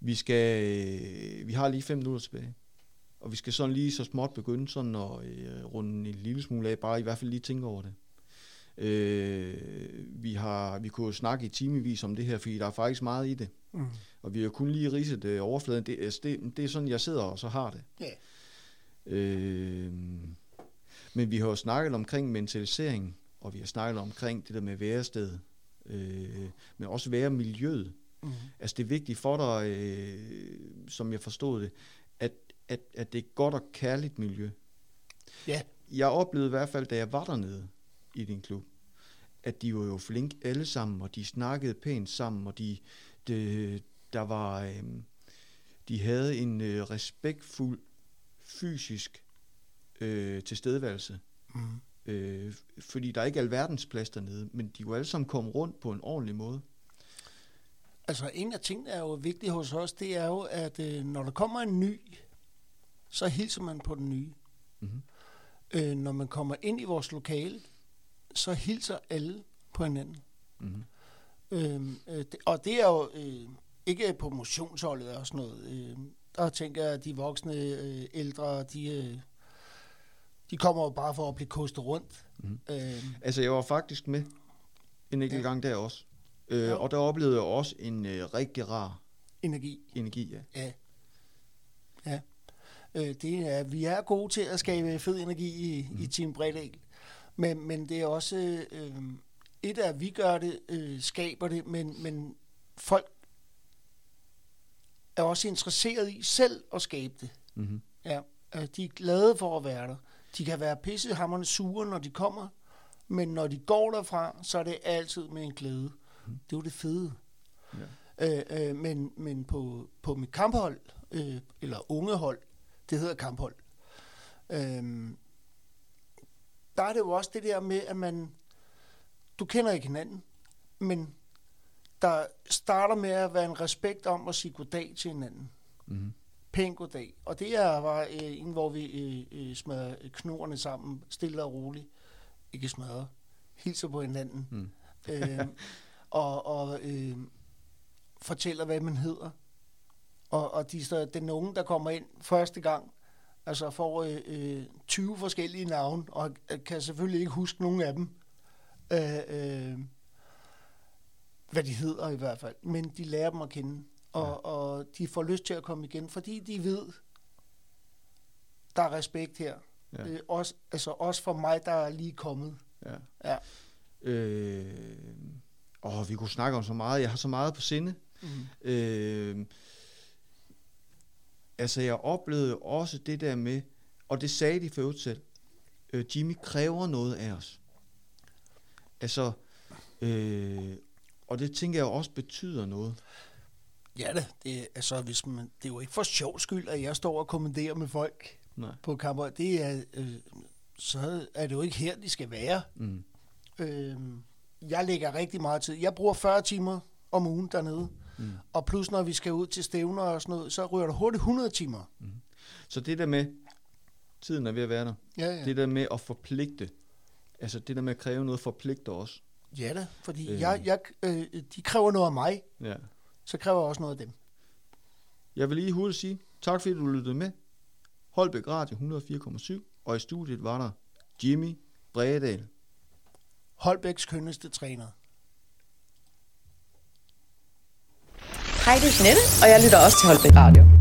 Speaker 1: Vi skal, øh, vi har lige fem minutter tilbage. Og vi skal sådan lige så småt begynde sådan at øh, runde en lille smule af, bare i hvert fald lige tænke over det. Øh, vi, har, vi kunne jo snakke i timevis om det her, fordi der er faktisk meget i det.
Speaker 2: Mm.
Speaker 1: Og vi har kun lige ridset øh, overfladen. Det, altså det, det er sådan, jeg sidder og så har det.
Speaker 2: Ja.
Speaker 1: Øh, men vi har jo snakket omkring mentalisering, og vi har snakket omkring det der med værested, øh, men også væremiljøet.
Speaker 2: Mm.
Speaker 1: Altså det er vigtigt for dig, øh, som jeg forstod det, at, at, at det er et godt og kærligt miljø.
Speaker 2: Ja.
Speaker 1: Jeg oplevede i hvert fald, da jeg var dernede i din klub, at de var jo flinke alle sammen, og de snakkede pænt sammen, og de, de der var, øh, de havde en øh, respektfuld fysisk øh, tilstedeværelse.
Speaker 2: Mm.
Speaker 1: Øh, fordi der er ikke alverdens plads dernede, men de kunne alle sammen komme rundt på en ordentlig måde.
Speaker 2: Altså en af tingene, der er jo vigtigt hos os, det er jo, at øh, når der kommer en ny, så hilser man på den nye.
Speaker 1: Mm-hmm.
Speaker 2: Øh, når man kommer ind i vores lokale, så hilser alle på hinanden.
Speaker 1: Mm-hmm.
Speaker 2: Øh, øh, det, og det er jo øh, ikke på motionsholdet og sådan noget. Øh, der tænker jeg, at de voksne øh, ældre, de, øh, de kommer jo bare for at blive kostet rundt.
Speaker 1: Mm-hmm.
Speaker 2: Øh,
Speaker 1: Altså jeg var faktisk med en enkelt
Speaker 2: Ja.
Speaker 1: gang der også. Øh,
Speaker 2: Ja.
Speaker 1: og der oplevede jeg også en øh, rigtig rar
Speaker 2: energi.
Speaker 1: energi. Ja.
Speaker 2: Ja. Ja. Øh, det er, vi er gode til at skabe fed energi i, mm. i Team Bredal. Men, men det er også... Øh, et af, at vi gør det, øh, skaber det, men, men folk er også interesseret i selv at skabe det.
Speaker 1: Mm-hmm.
Speaker 2: Ja, øh, de er glade for at være der. De kan være pissehammerende sure, når de kommer, men når de går derfra, så er det altid med en glæde. Det er jo det fede.
Speaker 1: Ja.
Speaker 2: Øh, øh, men men på, på mit kamphold, øh, eller ungehold, det hedder kamphold, øh, der er det jo også det der med, at man, du kender ikke hinanden, men der starter med at være en respekt om at sige goddag til hinanden
Speaker 1: Mm-hmm.
Speaker 2: pæn goddag. Og det er var øh, en, hvor vi øh, øh, smadrer knorene sammen, stille og roligt. Ikke smadrer, hilser på hinanden.
Speaker 1: Mm.
Speaker 2: øh, og og øh, fortæller, hvad man hedder. Og, og de, så, den unge, der kommer ind første gang, altså får øh, øh, 20 forskellige navne, og kan selvfølgelig ikke huske nogen af dem. Øh, øh, hvad de hedder i hvert fald. Men de lærer dem at kende. Og,
Speaker 1: Ja.
Speaker 2: og de får lyst til at komme igen, fordi de ved, der er respekt her.
Speaker 1: Ja.
Speaker 2: Øh, også, altså også for mig, der er lige kommet.
Speaker 1: Ja.
Speaker 2: Ja.
Speaker 1: Øh, åh, vi kunne snakke om så meget. Jeg har så meget på sinde.
Speaker 2: Mm.
Speaker 1: Øh, altså, jeg oplevede også det der med, og det sagde de for selv, øh, Jimmy kræver noget af os. Altså, øh, og det tænker jeg også betyder noget.
Speaker 2: Ja da, det, altså, hvis man, det er jo ikke for sjov skyld, at jeg står og kommanderer med folk
Speaker 1: Nej.
Speaker 2: på kamper. Det er, øh, så er det jo ikke her, de skal være.
Speaker 1: Mm.
Speaker 2: Øh, jeg lægger rigtig meget tid. Jeg bruger 40 timer om ugen dernede.
Speaker 1: Mm.
Speaker 2: Og plus når vi skal ud til stævner og sådan noget, så ryger der hurtigt 100 timer.
Speaker 1: Så det der med, tiden er ved at være der,
Speaker 2: Ja,
Speaker 1: ja. det der med at forpligte, altså det der med at kræve noget forpligter os.
Speaker 2: Ja da, fordi øh. jeg, jeg, øh, de kræver noget af mig,
Speaker 1: Ja.
Speaker 2: så kræver jeg også noget af dem.
Speaker 1: Jeg vil lige hurtigt sige, tak fordi du lyttede med. Holbæk Radio 104,7, og i studiet var der Jimmy Bredal.
Speaker 2: Holbæks kønneste træner.
Speaker 3: Hej, det er Jeanette, og jeg lytter også til Holbæk Radio.